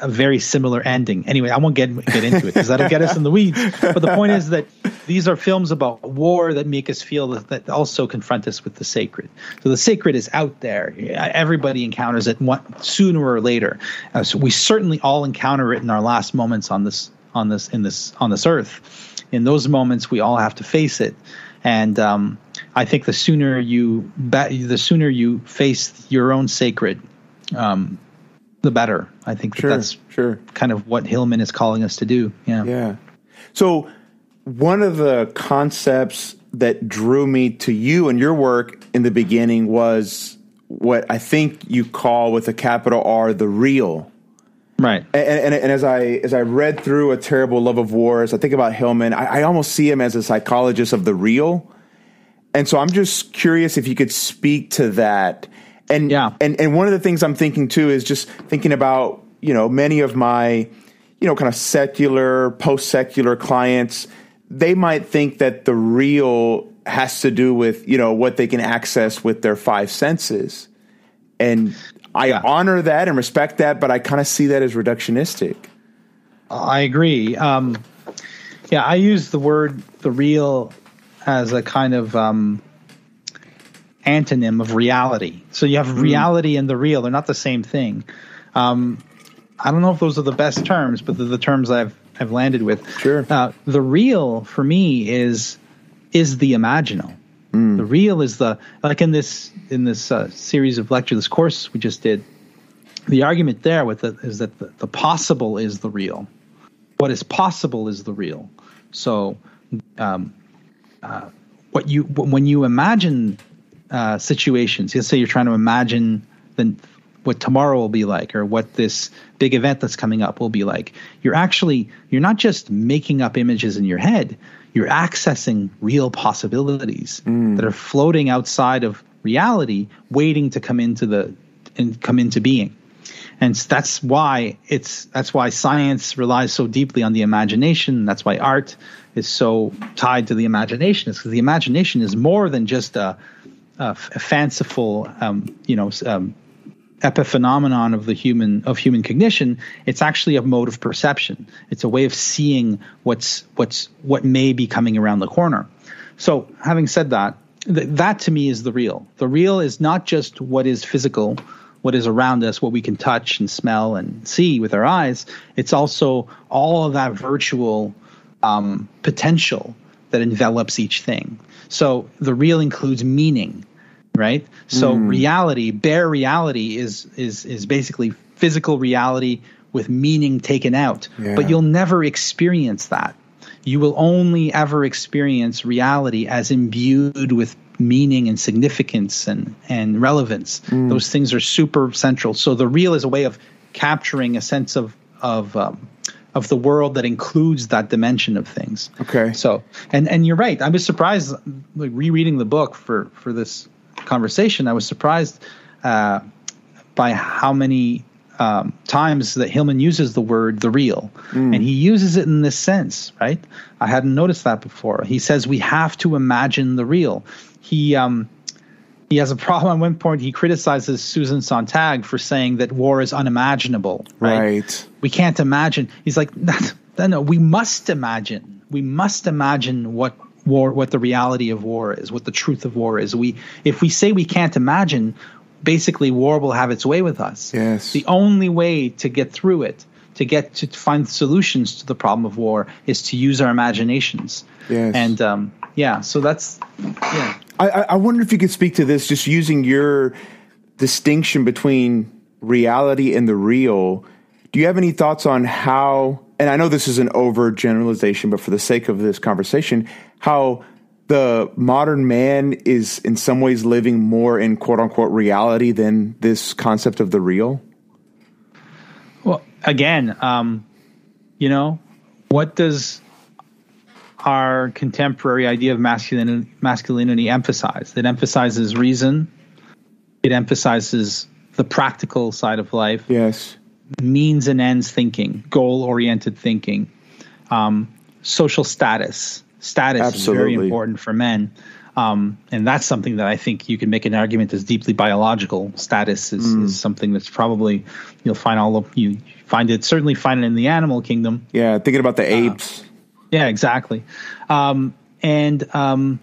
a very similar ending. Anyway, I won't get get into it because that'll get us in the weeds. But the point is that these are films about war that make us feel that, that also confront us with the sacred. So the sacred is out there. Everybody encounters it one, sooner or later. Uh, so we certainly all encounter it in our last moments on this on this in this on this earth. In those moments, we all have to face it. And um, I think the sooner you the sooner you face your own sacred, um, the better. I think that sure, that's sure kind of what Hillman is calling us to do. Yeah. Yeah. So one of the concepts that drew me to you and your work in the beginning was what I think you call with a capital R the real. Right. And, and, and, as I as I read through a terrible love of war, as I think about Hillman, I, I almost see him as a psychologist of the real And so I'm just curious if you could speak to that. And yeah. and and one of the things I'm thinking too is just thinking about, you know, many of my, you know, kind of secular, post-secular clients, they might think that the real has to do with, you know, what they can access with their five senses. And I yeah. honor that and respect that, but I kind of see that as reductionistic. I agree. Um, yeah, I use the word the real as a kind of um, antonym of reality. So you have mm. reality and the real; they're not the same thing. Um, I don't know if those are the best terms, but they're the terms I've I've landed with. Sure. Uh, the real for me is is the imaginal. Mm. The real is the like in this in this uh, series of lecture, this course we just did. The argument there with it is that the, the possible is the real. What is possible is the real. So, um, uh, what you when you imagine uh, situations, let's say you're trying to imagine the what tomorrow will be like or what this big event that's coming up will be like you're actually you're not just making up images in your head you're accessing real possibilities mm. that are floating outside of reality, waiting to come into the and come into being. And that's why it's that's why science relies so deeply on the imagination. That's why art is so tied to the imagination. Is because the imagination is more than just a, fanciful, um, you know, um, epiphenomenon of the human of human cognition it's actually a mode of perception it's a way of seeing what's what's what may be coming around the corner so having said that th- that to me is the real the real is not just what is physical what is around us what we can touch and smell and see with our eyes it's also all of that virtual um, potential that envelops each thing so the real includes meaning right? So mm. reality, bare reality is is is basically physical reality with meaning taken out. Yeah. But you'll never experience that. You will only ever experience reality as imbued with meaning and significance and and relevance. Mm. Those things are super central. So the real is a way of capturing a sense of of um, of the world that includes that dimension of things. Okay. So and and you're right. I was surprised like rereading the book for for this conversation, I was surprised uh, by how many um, times that Hillman uses the word the real, mm. and he uses it in this sense, right? I hadn't noticed that before. He says we have to imagine the real. He um, he has a problem. <laughs> At one point, he criticizes Susan Sontag for saying that war is unimaginable. Right? right. We can't imagine. He's like, <laughs> no, no, we must imagine. We must imagine what war what the reality of war is what the truth of war is we if we say we can't imagine basically war will have its way with us yes the only way to get through it to get to find solutions to the problem of war is to use our imaginations yes and um, yeah so that's yeah I, I wonder if you could speak to this just using your distinction between reality and the real do you have any thoughts on how and I know this is an over generalization, but for the sake of this conversation, how the modern man is in some ways living more in quote unquote reality than this concept of the real? Well, again, um, you know, what does our contemporary idea of masculinity, masculinity emphasize? It emphasizes reason. It emphasizes the practical side of life. Yes. Means and ends thinking, goal oriented thinking, um, social status, status Absolutely. is very important for men. Um, and that's something that I think you can make an argument is deeply biological. Status is, mm. is something that's probably you'll find all of you find it certainly find it in the animal kingdom. Yeah, thinking about the uh, apes. Uh, yeah, exactly. Um, and um,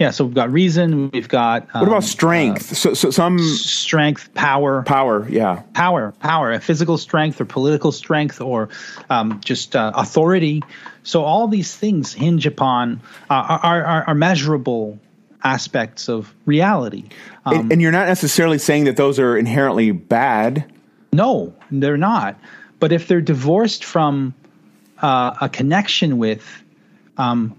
yeah, so we've got reason. We've got what about um, strength? Uh, so, so some strength, power, power. Yeah, power, power, physical strength or political strength or um, just uh, authority. So all these things hinge upon uh, are, are, are measurable aspects of reality. Um, and, and, you're not necessarily saying that those are inherently bad. No, they're not. But if they're divorced from uh, a connection with um,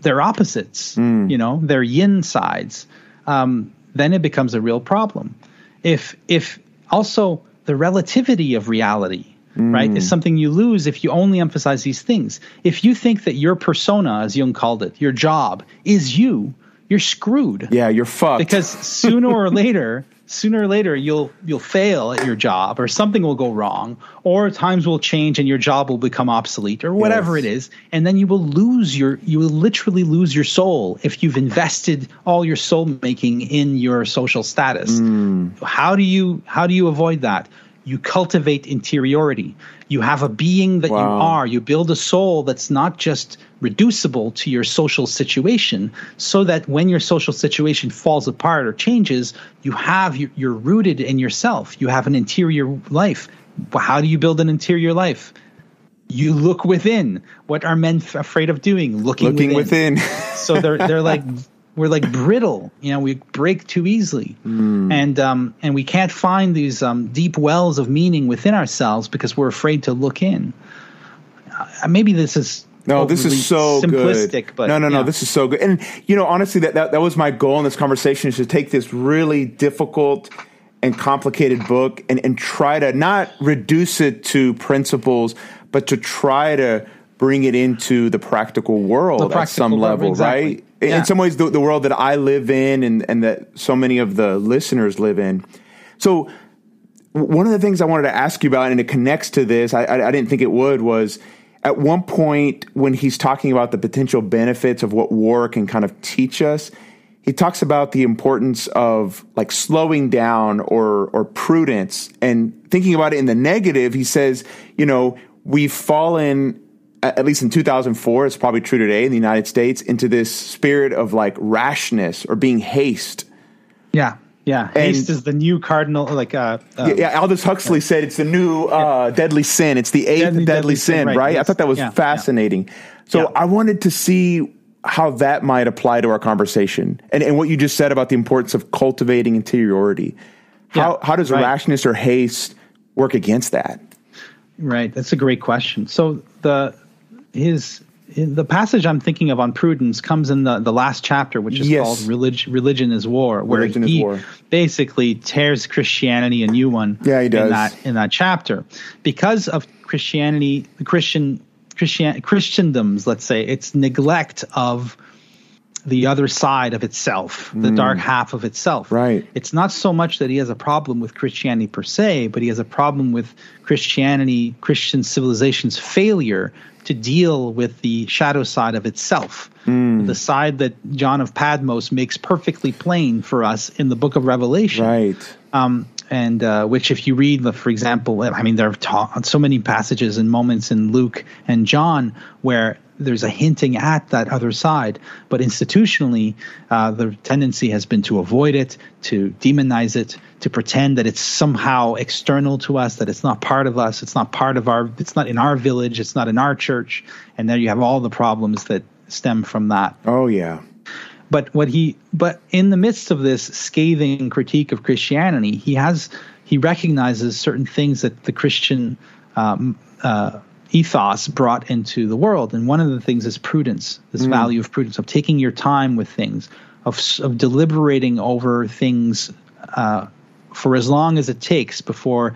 their opposites, mm. you know, their yin sides, um, then it becomes a real problem. If if also the relativity of reality, mm. right, is something you lose if you only emphasize these things. If you think that your persona, as Jung called it, your job is you, you're screwed. Yeah, you're fucked. Because sooner or <laughs> later, sooner or later you'll you'll fail at your job or something will go wrong or times will change and your job will become obsolete or whatever Yes. it is. And then you will lose your you will literally lose your soul if you've invested all your soul making in your social status. Hmm. How do you how do you avoid that you cultivate interiority. You have a being that you are. You build a soul that's not just reducible to your social situation so that when your social situation falls apart or changes you have you're, rooted in yourself. You have an interior life. How do you build an interior life? You look within. What are men f- afraid of doing? Looking, Looking within. so they're they're <laughs> like we're like brittle you know we break too easily and um and we can't find these um deep wells of meaning within ourselves because we're afraid to look in uh, maybe this is No, this is so simplistic good. but no, no, no, yeah. this is so good. And you know, honestly, that, that that was my goal in this conversation is to take this really difficult and complicated book and and try to not reduce it to principles, but to try to bring it into the practical world The at practical some world, level, exactly. right? In- Yeah. In some ways, the, the world that I live in and and that so many of the listeners live in. So one of the things I wanted to ask you about, and it connects to this, I, I, I didn't think it would, was at one point when he's talking about the potential benefits of what war can kind of teach us, he talks about the importance of like slowing down or or prudence and thinking about it in the negative. He says, you know, we've fallen at least in 2004, it's probably true today in the United States, into this spirit of like rashness or being haste. yeah yeah haste is the new cardinal like uh, uh Yeah, yeah, Aldous Huxley said it's the new uh, deadly sin. It's the eighth Deadly, deadly, deadly sin, sin, right, right? I thought that was Yeah, yeah. fascinating. So Yeah. I wanted to see how that might apply to our conversation and, and what you just said about the importance of cultivating interiority. How, Yeah, how does right. rashness or haste work against that? Right, that's a great question. So the his the passage I'm thinking of on prudence comes in the, the last chapter, which is Yes. called Relig- "Religion is War," where Religion he War. basically tears Christianity a new one. Yeah, he does. in that in that chapter because of Christianity, the Christian Christian Christendom's, let's say, its neglect of the other side of itself, the dark half of itself. Mm. Right. It's not so much that he has a problem with Christianity per se, but he has a problem with Christianity, Christian civilization's failure to deal with the shadow side of itself. Mm. The side that John of Patmos makes perfectly plain for us in the book of Revelation Right. um, and uh, which, if you read, for example, I mean, there are ta- so many passages and moments in Luke and John where there's a hinting at that other side, but institutionally, uh, the tendency has been to avoid it, to demonize it, to pretend that it's somehow external to us, that it's not part of us, it's not part of our, it's not in our village, it's not in our church, and then you have all the problems that stem from that Oh, yeah. But what he but in the midst of this scathing critique of christianity he has he recognizes certain things that the christian um, uh, ethos brought into the world and one of the things is prudence this value of prudence of taking your time with things of, of deliberating over things uh, for as long as it takes before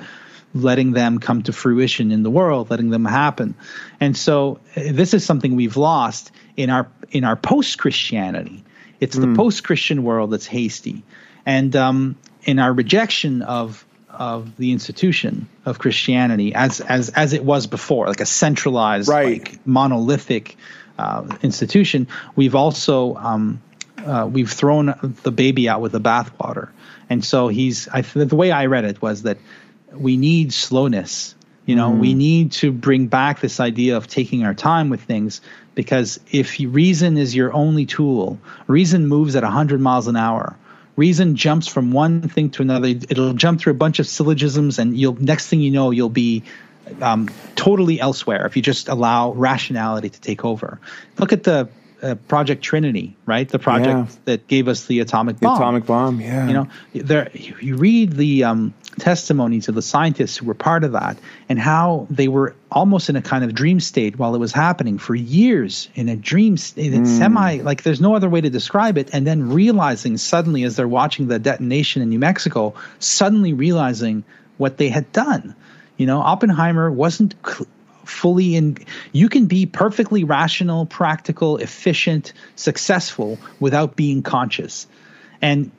letting them come to fruition in the world, letting them happen. And so uh, this is something we've lost in our in our post Christianity. It's the post Christian world that's hasty, and um, in our rejection of of the institution of Christianity as as as it was before, like a centralized, Right. like monolithic uh, institution. We've also um, uh, we've thrown the baby out with the bathwater, and so he's. I, the way I read it was that we need slowness. You know, we need to bring back this idea of taking our time with things because if reason is your only tool, reason moves at 100 miles an hour. Reason jumps from one thing to another. It'll jump through a bunch of syllogisms, and you'll next thing you know, you'll be um, totally elsewhere if you just allow rationality to take over. Look at the uh, Project Trinity, right? The project Yeah. that gave us the atomic The bomb. atomic bomb. Yeah. You know, there you read the um, testimonies of the scientists who were part of that, and how they were almost in a kind of dream state while it was happening for years in a dream state, it's semi like there's no other way to describe it, and then realizing suddenly as they're watching the detonation in New Mexico, suddenly realizing what they had done. You know, Oppenheimer wasn't cl- fully in you can be perfectly rational practical efficient successful without being conscious. And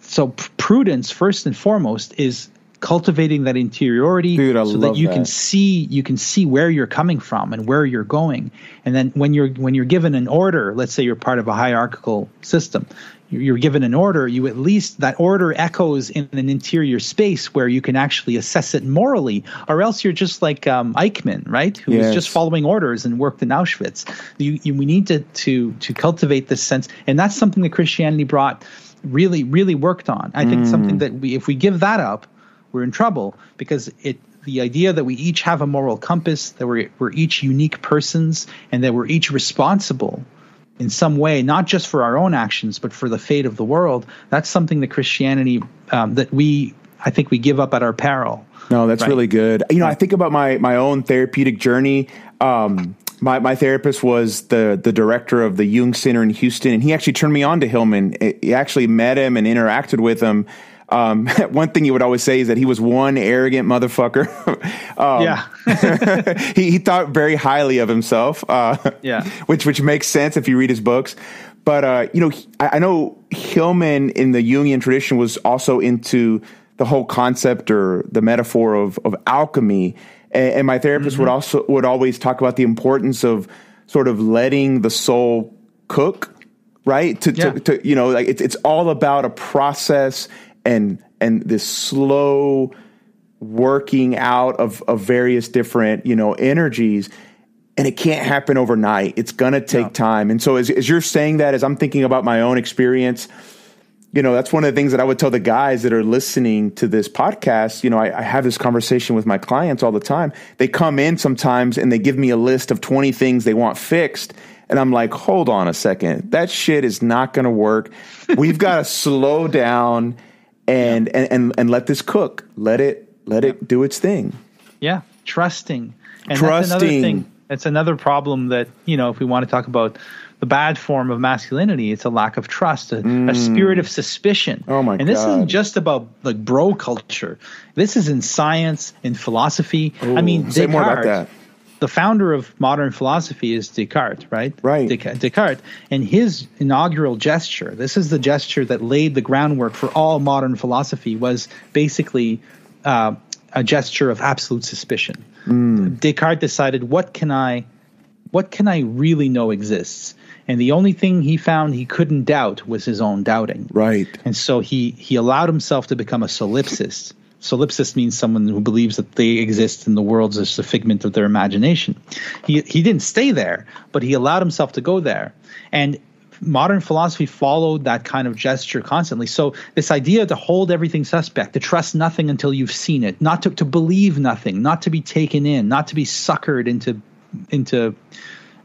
so prudence first and foremost is cultivating that interiority Dude, so that you that. can see you can see where you're coming from and where you're going. And then when you're when you're given an order let's say you're part of a hierarchical system you're given an order you at least that order echoes in an interior space where you can actually assess it morally or else you're just like um, eichmann right? Who was just following orders and worked in auschwitz. You, you we need to to to cultivate this sense. And that's something that christianity brought really really worked on. I think something that we if we give that up we're in trouble because it the idea that we each have a moral compass that we're, we're each unique persons and that we're each responsible in some way not just for our own actions but for the fate of the world that's something that christianity um, that we i think we give up at our peril No, that's Right. really good. You know, I think about my my own therapeutic journey. Um, my my therapist was the the director of the Jung Center in Houston, and he actually turned me on to Hillman. He actually met him and interacted with him. Um, <laughs> one thing he would always say is that he was one arrogant motherfucker. <laughs> um, yeah <laughs> he, he thought very highly of himself. Uh, Yeah. which which makes sense if you read his books. But uh, you know, I, I know Hillman in the Jungian tradition was also into the whole concept or the metaphor of of alchemy. And, and my therapist would also would always talk about the importance of sort of letting the soul cook, right? To, Yeah. to, to you know, like it's it's all about a process and and this slow working out of, of various different, you know, energies. And it can't happen overnight. It's gonna take time. And so as, as you're saying that, as I'm thinking about my own experience, you know, that's one of the things that I would tell the guys that are listening to this podcast. You know, I, I have this conversation with my clients all the time. They come in sometimes and they give me a list of 20 things they want fixed. And I'm like, hold on a second. That shit is not going to work. We've got to <laughs> slow down and, and, and, and let this cook. Let it, let it do its thing. Yeah, trusting. And that's another Trusting. thing. That's another problem that, you know, if we want to talk about the bad form of masculinity, it's a lack of trust, a, a mm. spirit of suspicion. Oh, my And this God. isn't just about like bro culture. This is in science, in philosophy. I mean, say more about that. The founder of modern philosophy is Descartes, right? Right. Desca- Descartes. And his inaugural gesture, this is the gesture that laid the groundwork for all modern philosophy, was basically uh, a gesture of absolute suspicion. Descartes decided, what can I, what can I really know exists? And the only thing he found he couldn't doubt was his own doubting. Right. And so he he allowed himself to become a solipsist. Solipsist means someone who believes that they exist in the world as a figment of their imagination. He he didn't stay there, but he allowed himself to go there. And modern philosophy followed that kind of gesture constantly. So this idea to hold everything suspect, to trust nothing until you've seen it, not to, to believe nothing, not to be taken in, not to be suckered into into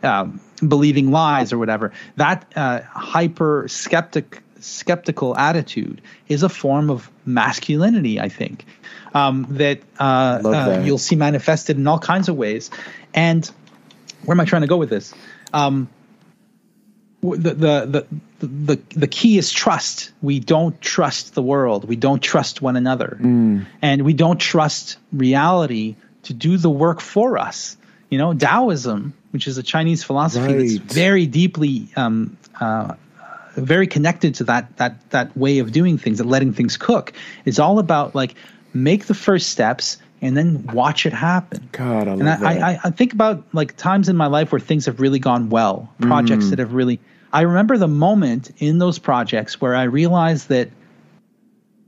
um, believing lies or whatever. That uh, hyper skeptic skeptical attitude is a form of masculinity. I think um, that, uh, Love uh, you'll see manifested in all kinds of ways. And where am I trying to go with this? Um, the, the the the the key is trust. We don't trust the world. We don't trust one another, and we don't trust reality to do the work for us. You know, Taoism, which is a Chinese philosophy Right. that's very deeply um, uh, very connected to that that that way of doing things, that letting things cook, is all about like make the first steps and then watch it happen. God, I love and I, that. I, I think about like times in my life where things have really gone well, projects Mm. that have really. I remember the moment in those projects where I realized that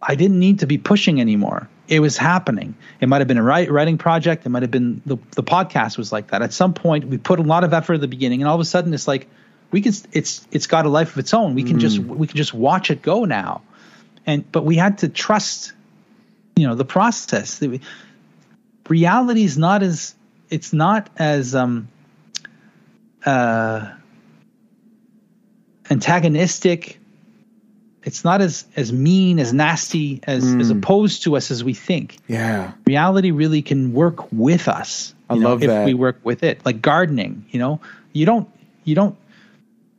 I didn't need to be pushing anymore. It was happening. It might have been a writing project. It might have been the the podcast was like that. At some point, we put a lot of effort at the beginning, and all of a sudden, it's like we can. It's it's got a life of its own. We can just we can just watch it go now, and but we had to trust, you know, the process. We- Reality is not as it's not as um uh antagonistic it's not as as mean as nasty as as opposed to us as we think yeah. reality really can work with us I know, love if that. we work with it like gardening you know you don't you don't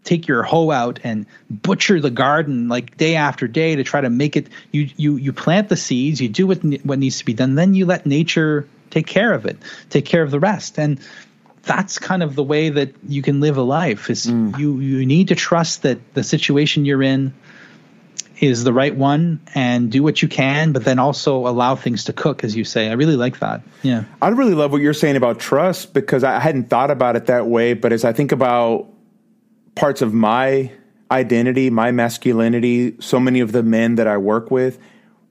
take your hoe out and butcher the garden like day after day to try to make it you you you plant the seeds you do what what needs to be done then you let nature take care of it, take care of the rest. And that's kind of the way that you can live a life is mm. you you need to trust that the situation you're in is the right one and do what you can, but then also allow things to cook, as you say. I really like that. Yeah. I really love what you're saying about trust because I hadn't thought about it that way. But as I think about parts of my identity, my masculinity, so many of the men that I work with,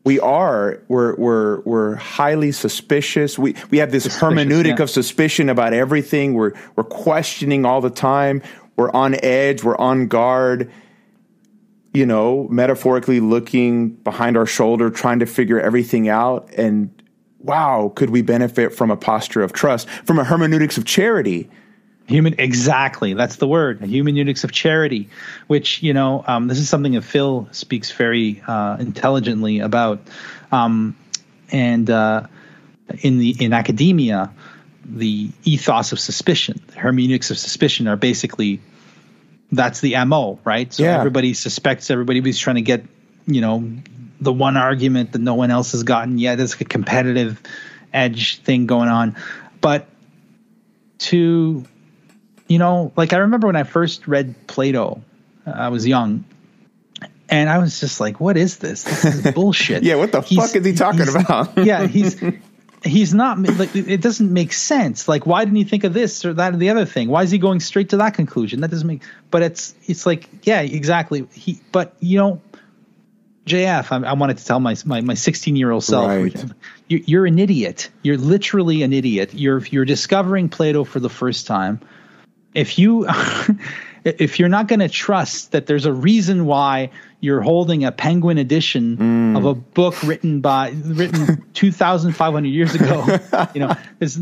we are we're we're we're highly suspicious. We we have this hermeneutic yeah. of suspicion about everything. We're we're questioning all the time. We're on edge. We're on guard you know, metaphorically looking behind our shoulder, trying to figure everything out. And wow, could we benefit from a posture of trust, from a hermeneutics of charity? Human, exactly. That's the word. A hermeneutics of charity, which you know, um, this is something that Phil speaks very uh, intelligently about. Um, and uh, in the in academia, the ethos of suspicion, the hermeneutics of suspicion, are basically that's the mo right so yeah. everybody suspects everybody. everybody's trying to get you know the one argument that no one else has gotten yet there's a competitive edge thing going on but to you know like i remember when i first read plato uh, i was young and i was just like what is this? This is <laughs> bullshit. Yeah what the he's, fuck is he talking about? <laughs> Yeah <laughs> he's he's not like it doesn't make sense. Like why didn't he think of this or that or the other thing? Why is he going straight to that conclusion? That doesn't make but it's it's like yeah exactly. He but you know jf i, I wanted to tell my my, my 16 year old self right. you're, you're an idiot. You're literally an idiot. You're you're discovering plato for the first time if you <laughs> if you're not going to trust that there's a reason why you're holding a penguin edition mm. of a book written by written <laughs> 2500 years ago <laughs> you know it's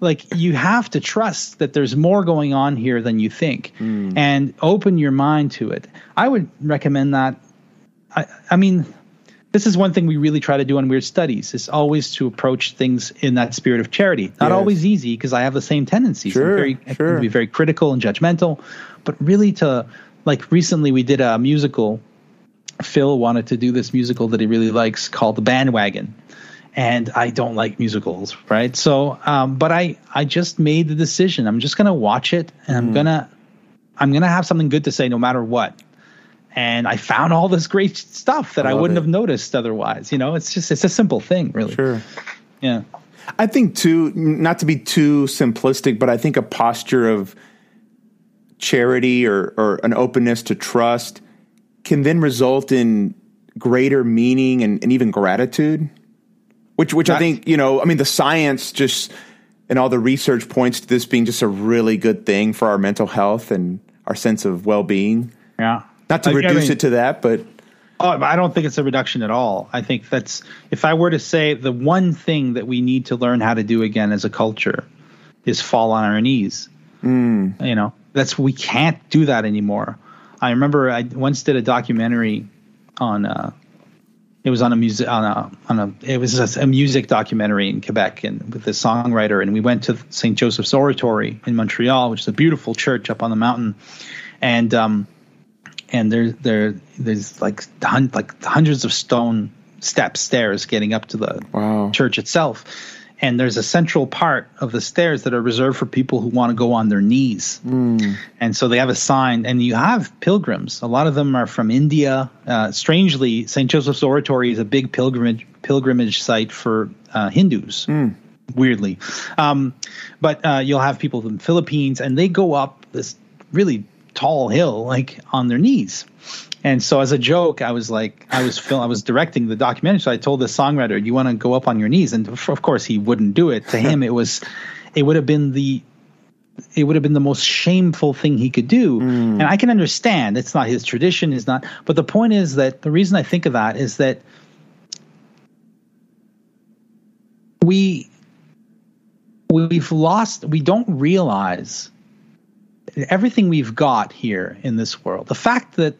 like you have to trust that there's more going on here than you think mm. and open your mind to it i would recommend that i i mean this is one thing we really try to do on weird studies is always to approach things in that spirit of charity. Not yes. always easy because i have the same tendencies. Sure, very, sure. to be very critical and judgmental. But really to like recently we did a musical. Phil wanted to do this musical that he really likes called the bandwagon. And i don't like musicals right? So um, but i i just made the decision. I'm just gonna watch it and mm. i'm gonna i'm gonna have something good to say no matter what and I found all this great stuff that I, I wouldn't it. have noticed otherwise. You know, it's just it's a simple thing, really. Sure. Yeah. I think too, not to be too simplistic, but I think a posture of charity or or an openness to trust can then result in greater meaning and, and even gratitude. Which which I think, you know, I mean the science just and all the research points to this being just a really good thing for our mental health and our sense of well being. Yeah. Not to reduce I mean, it to that, but Oh, I don't think it's a reduction at all. I think that's if I were to say the one thing that we need to learn how to do again as a culture is fall on our knees. Mm. You know, that's we can't do that anymore. I remember I once did a documentary on uh, it was on a music on a on a it was a, a, music documentary in Quebec and with a songwriter and we went to St. Joseph's Oratory in Montreal, which is a beautiful church up on the mountain, and um, and there there there's like hun- like hundreds of stone steps stairs getting up to the wow. church itself and there's a central part of the stairs that are reserved for people who want to go on their knees mm. and so they have a sign and you have pilgrims a lot of them are from india uh, strangely st joseph's oratory is a big pilgrimage pilgrimage site for uh, hindus mm. weirdly um, but uh, you'll have people from the philippines and they go up this really tall hill like on their knees. And so as a joke, I was like, I was film, I was directing the documentary. So I told the songwriter, "You want to go up on your knees?" And of course, he wouldn't do it. To <laughs> him, it was, it would have been the, it would have been the most shameful thing he could do. Mm. And I can understand it's not his tradition, is not. But the point is that the reason I think of that is that we we've lost. We don't realize everything we've got here in this world, the fact that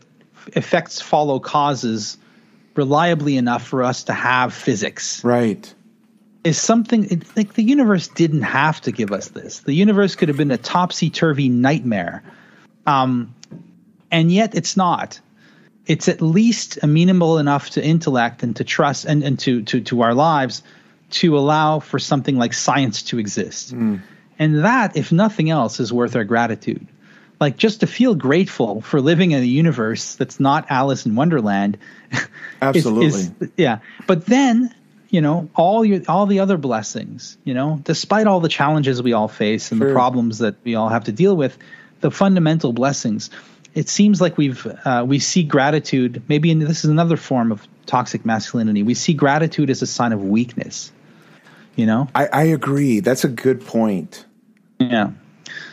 effects follow causes reliably enough for us to have physics. Right. Is something it, like the universe didn't have to give us this. The universe could have been a topsy turvy nightmare. Um, and yet it's not. It's at least amenable enough to intellect and to trust and, and to, to, to our lives to allow for something like science to exist. Mm. And that, if nothing else, is worth our gratitude. Like just to feel grateful for living in a universe that's not Alice in Wonderland. Absolutely. <laughs> is, is, yeah. But then, you know, all your all the other blessings, you know, despite all the challenges we all face and sure. the problems that we all have to deal with, the fundamental blessings. It seems like we've uh, we see gratitude. Maybe in, this is another form of toxic masculinity. We see gratitude as a sign of weakness. You know, I, I agree. That's a good point. Yeah.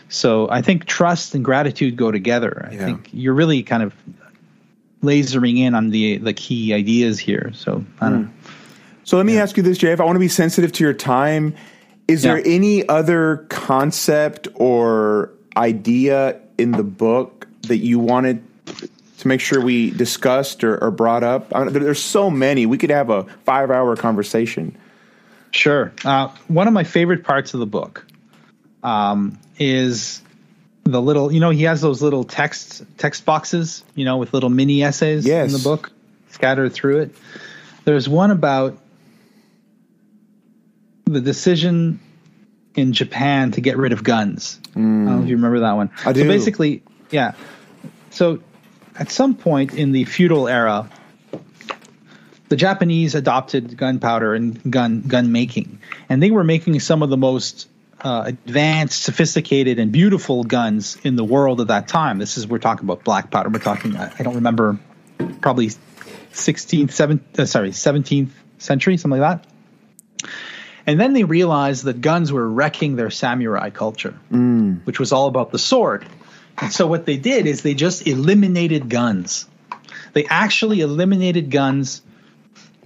So I think trust and gratitude go together. I yeah. think you're really kind of lasering in on the the key ideas here. So I don't. Mm. So let me yeah. ask you this, Jay. If I want to be sensitive to your time, is yeah. there any other concept or idea in the book that you wanted to make sure we discussed or, or brought up? There's so many. We could have a five hour conversation. Sure. Uh, one of my favorite parts of the book um, is the little, you know, he has those little text text boxes, you know, with little mini essays yes. in the book scattered through it. There's one about the decision in Japan to get rid of guns. Mm. I don't know if you remember that one. I do. So basically, yeah. So at some point in the feudal era, the Japanese adopted gunpowder and gun gun making, and they were making some of the most uh, advanced, sophisticated, and beautiful guns in the world at that time. This is we're talking about black powder. We're talking I don't remember, probably 16th, 7th, uh, sorry, 17th century, something like that. And then they realized that guns were wrecking their samurai culture, mm. which was all about the sword. And so what they did is they just eliminated guns. They actually eliminated guns.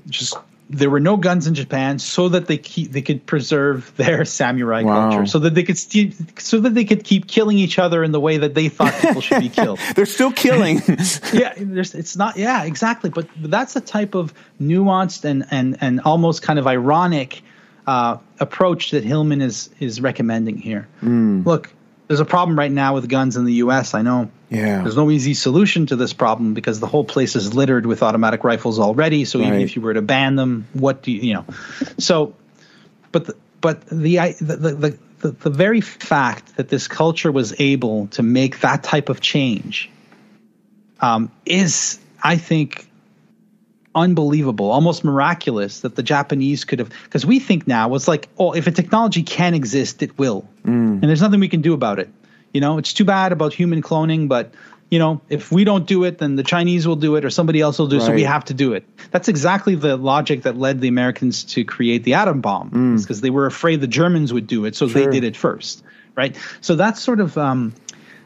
Just there were no guns in Japan, so that they keep they could preserve <laughs> their samurai wow. culture, so that they could st- so that they could keep killing each other in the way that they thought people should be <laughs> killed. They're still killing. <laughs> yeah, it's not. Yeah, exactly. But that's a type of nuanced and and and almost kind of ironic uh, approach that Hillman is is recommending here. Mm. Look, there's a problem right now with guns in the U.S. I know. Yeah. There's no easy solution to this problem because the whole place is littered with automatic rifles already. So right. even if you were to ban them, what do you you know? So, but the, but the, the the the the very fact that this culture was able to make that type of change um, is, I think, unbelievable, almost miraculous that the Japanese could have. Because we think now it's like, oh, if a technology can exist, it will, mm. and there's nothing we can do about it. You know, it's too bad about human cloning, but you know, if we don't do it, then the Chinese will do it or somebody else will do it. Right. So we have to do it. That's exactly the logic that led the Americans to create the atom bomb, because mm. they were afraid the Germans would do it, so sure. they did it first, right? So that's sort of um,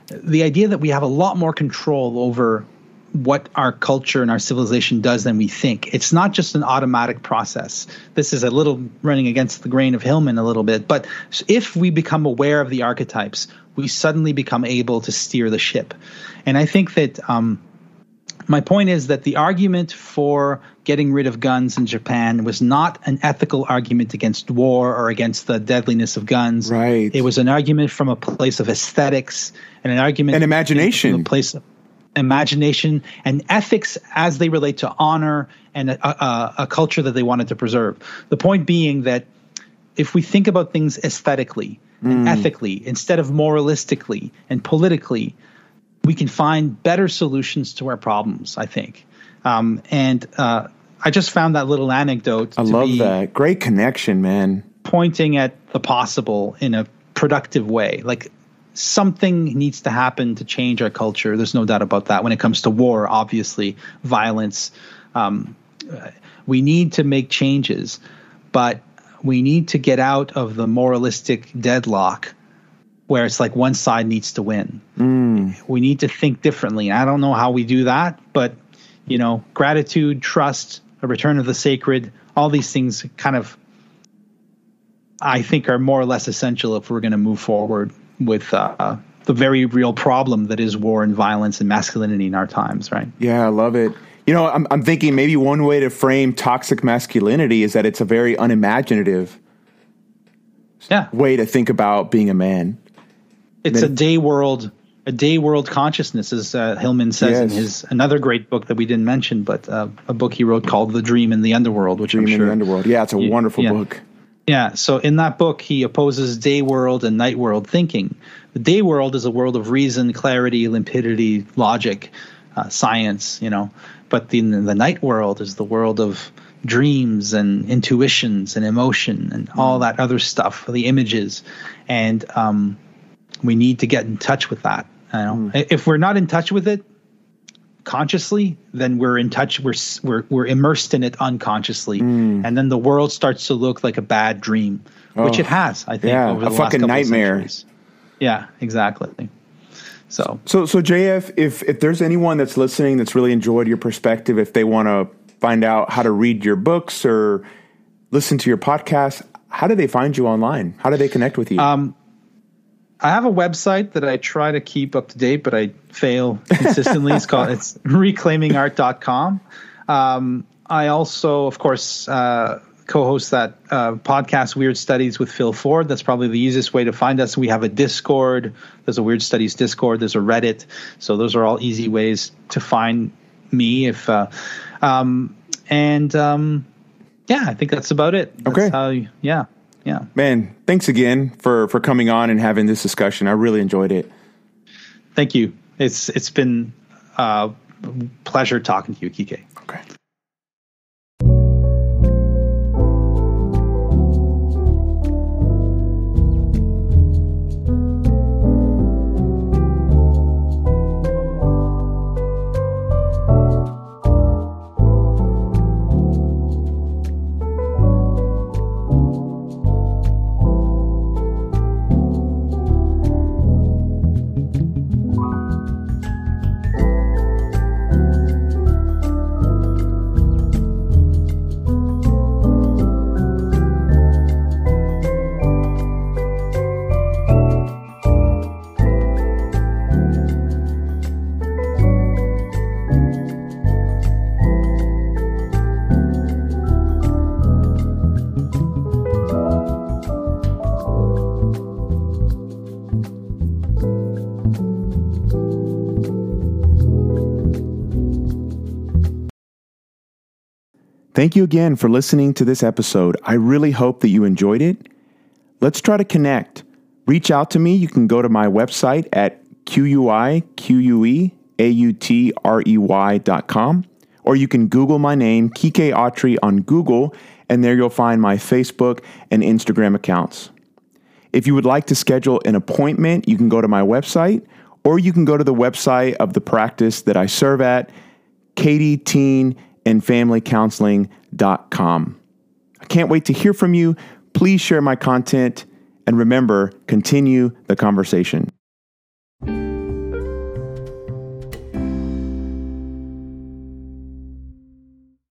the idea that we have a lot more control over what our culture and our civilization does than we think. It's not just an automatic process. This is a little running against the grain of Hillman a little bit, but if we become aware of the archetypes, we suddenly become able to steer the ship. And I think that um, my point is that the argument for getting rid of guns in Japan was not an ethical argument against war or against the deadliness of guns. Right. It was an argument from a place of aesthetics and an argument and imagination. From a place of, imagination and ethics as they relate to honor and a, a, a, culture that they wanted to preserve. The point being that if we think about things aesthetically and mm. ethically instead of moralistically and politically, we can find better solutions to our problems. I think, um, and uh, I just found that little anecdote. I love that. Great connection, man. Pointing at the possible in a productive way, like something needs to happen to change our culture. There's no doubt about that. When it comes to war, obviously, violence, um, we need to make changes, but we need to get out of the moralistic deadlock where it's like one side needs to win. Mm. We need to think differently. I don't know how we do that, but you know, gratitude, trust, a return of the sacred, all these things kind of I think are more or less essential if we're going to move forward with uh, the very real problem that is war and violence and masculinity in our times, right? Yeah, I love it. You know, I'm, I'm thinking maybe one way to frame toxic masculinity is that it's a very unimaginative yeah. way to think about being a man. It's then, a day world, a day world consciousness, as uh, Hillman says yes. in his another great book that we didn't mention, but uh, a book he wrote called "The Dream in the Underworld," which Dream I'm sure in the Underworld. Yeah, it's a you, wonderful yeah. book Yeah. So in that book, he opposes day world and night world thinking. The day world is a world of reason, clarity, limpidity, logic, uh, science, you know. But the, the night world is the world of dreams and intuitions and emotion and all that other stuff, the images. And um, we need to get in touch with that. You know? Mm. If we're not in touch with it, consciously, then we're in touch. We're we're we're immersed in it unconsciously, mm. and then the world starts to look like a bad dream, oh. which it has. I think yeah, over the a fucking nightmare. Yeah, exactly. So, so, so JF, if if there's anyone that's listening that's really enjoyed your perspective, if they want to find out how to read your books or listen to your podcast, how do they find you online? How do they connect with you? Um, I have a website that I try to keep up to date, but I fail consistently. it's called it's reclaimingart.com. Um, I also, of course, uh, co-host that uh, podcast Weird Studies with Phil Ford. That's probably the easiest way to find us. We have a Discord. There's a Weird Studies Discord. There's a Reddit. So those are all easy ways to find me. If uh, um, and um, yeah, I think that's about it. That's okay. How, yeah yeah. Man, thanks again for for coming on and having this discussion. I really enjoyed it. Thank you. It's it's been a pleasure talking to you, Quique. Okay. Thank you again for listening to this episode. I really hope that you enjoyed it. Let's try to connect. Reach out to me. You can go to my website at com, or you can Google my name, Quique Autrey, on Google, and there you'll find my Facebook and Instagram accounts. If you would like to schedule an appointment, you can go to my website, or you can go to the website of the practice that I serve at, Katie Teen and familycounseling.com. I can't wait to hear from you. Please share my content and remember, continue the conversation.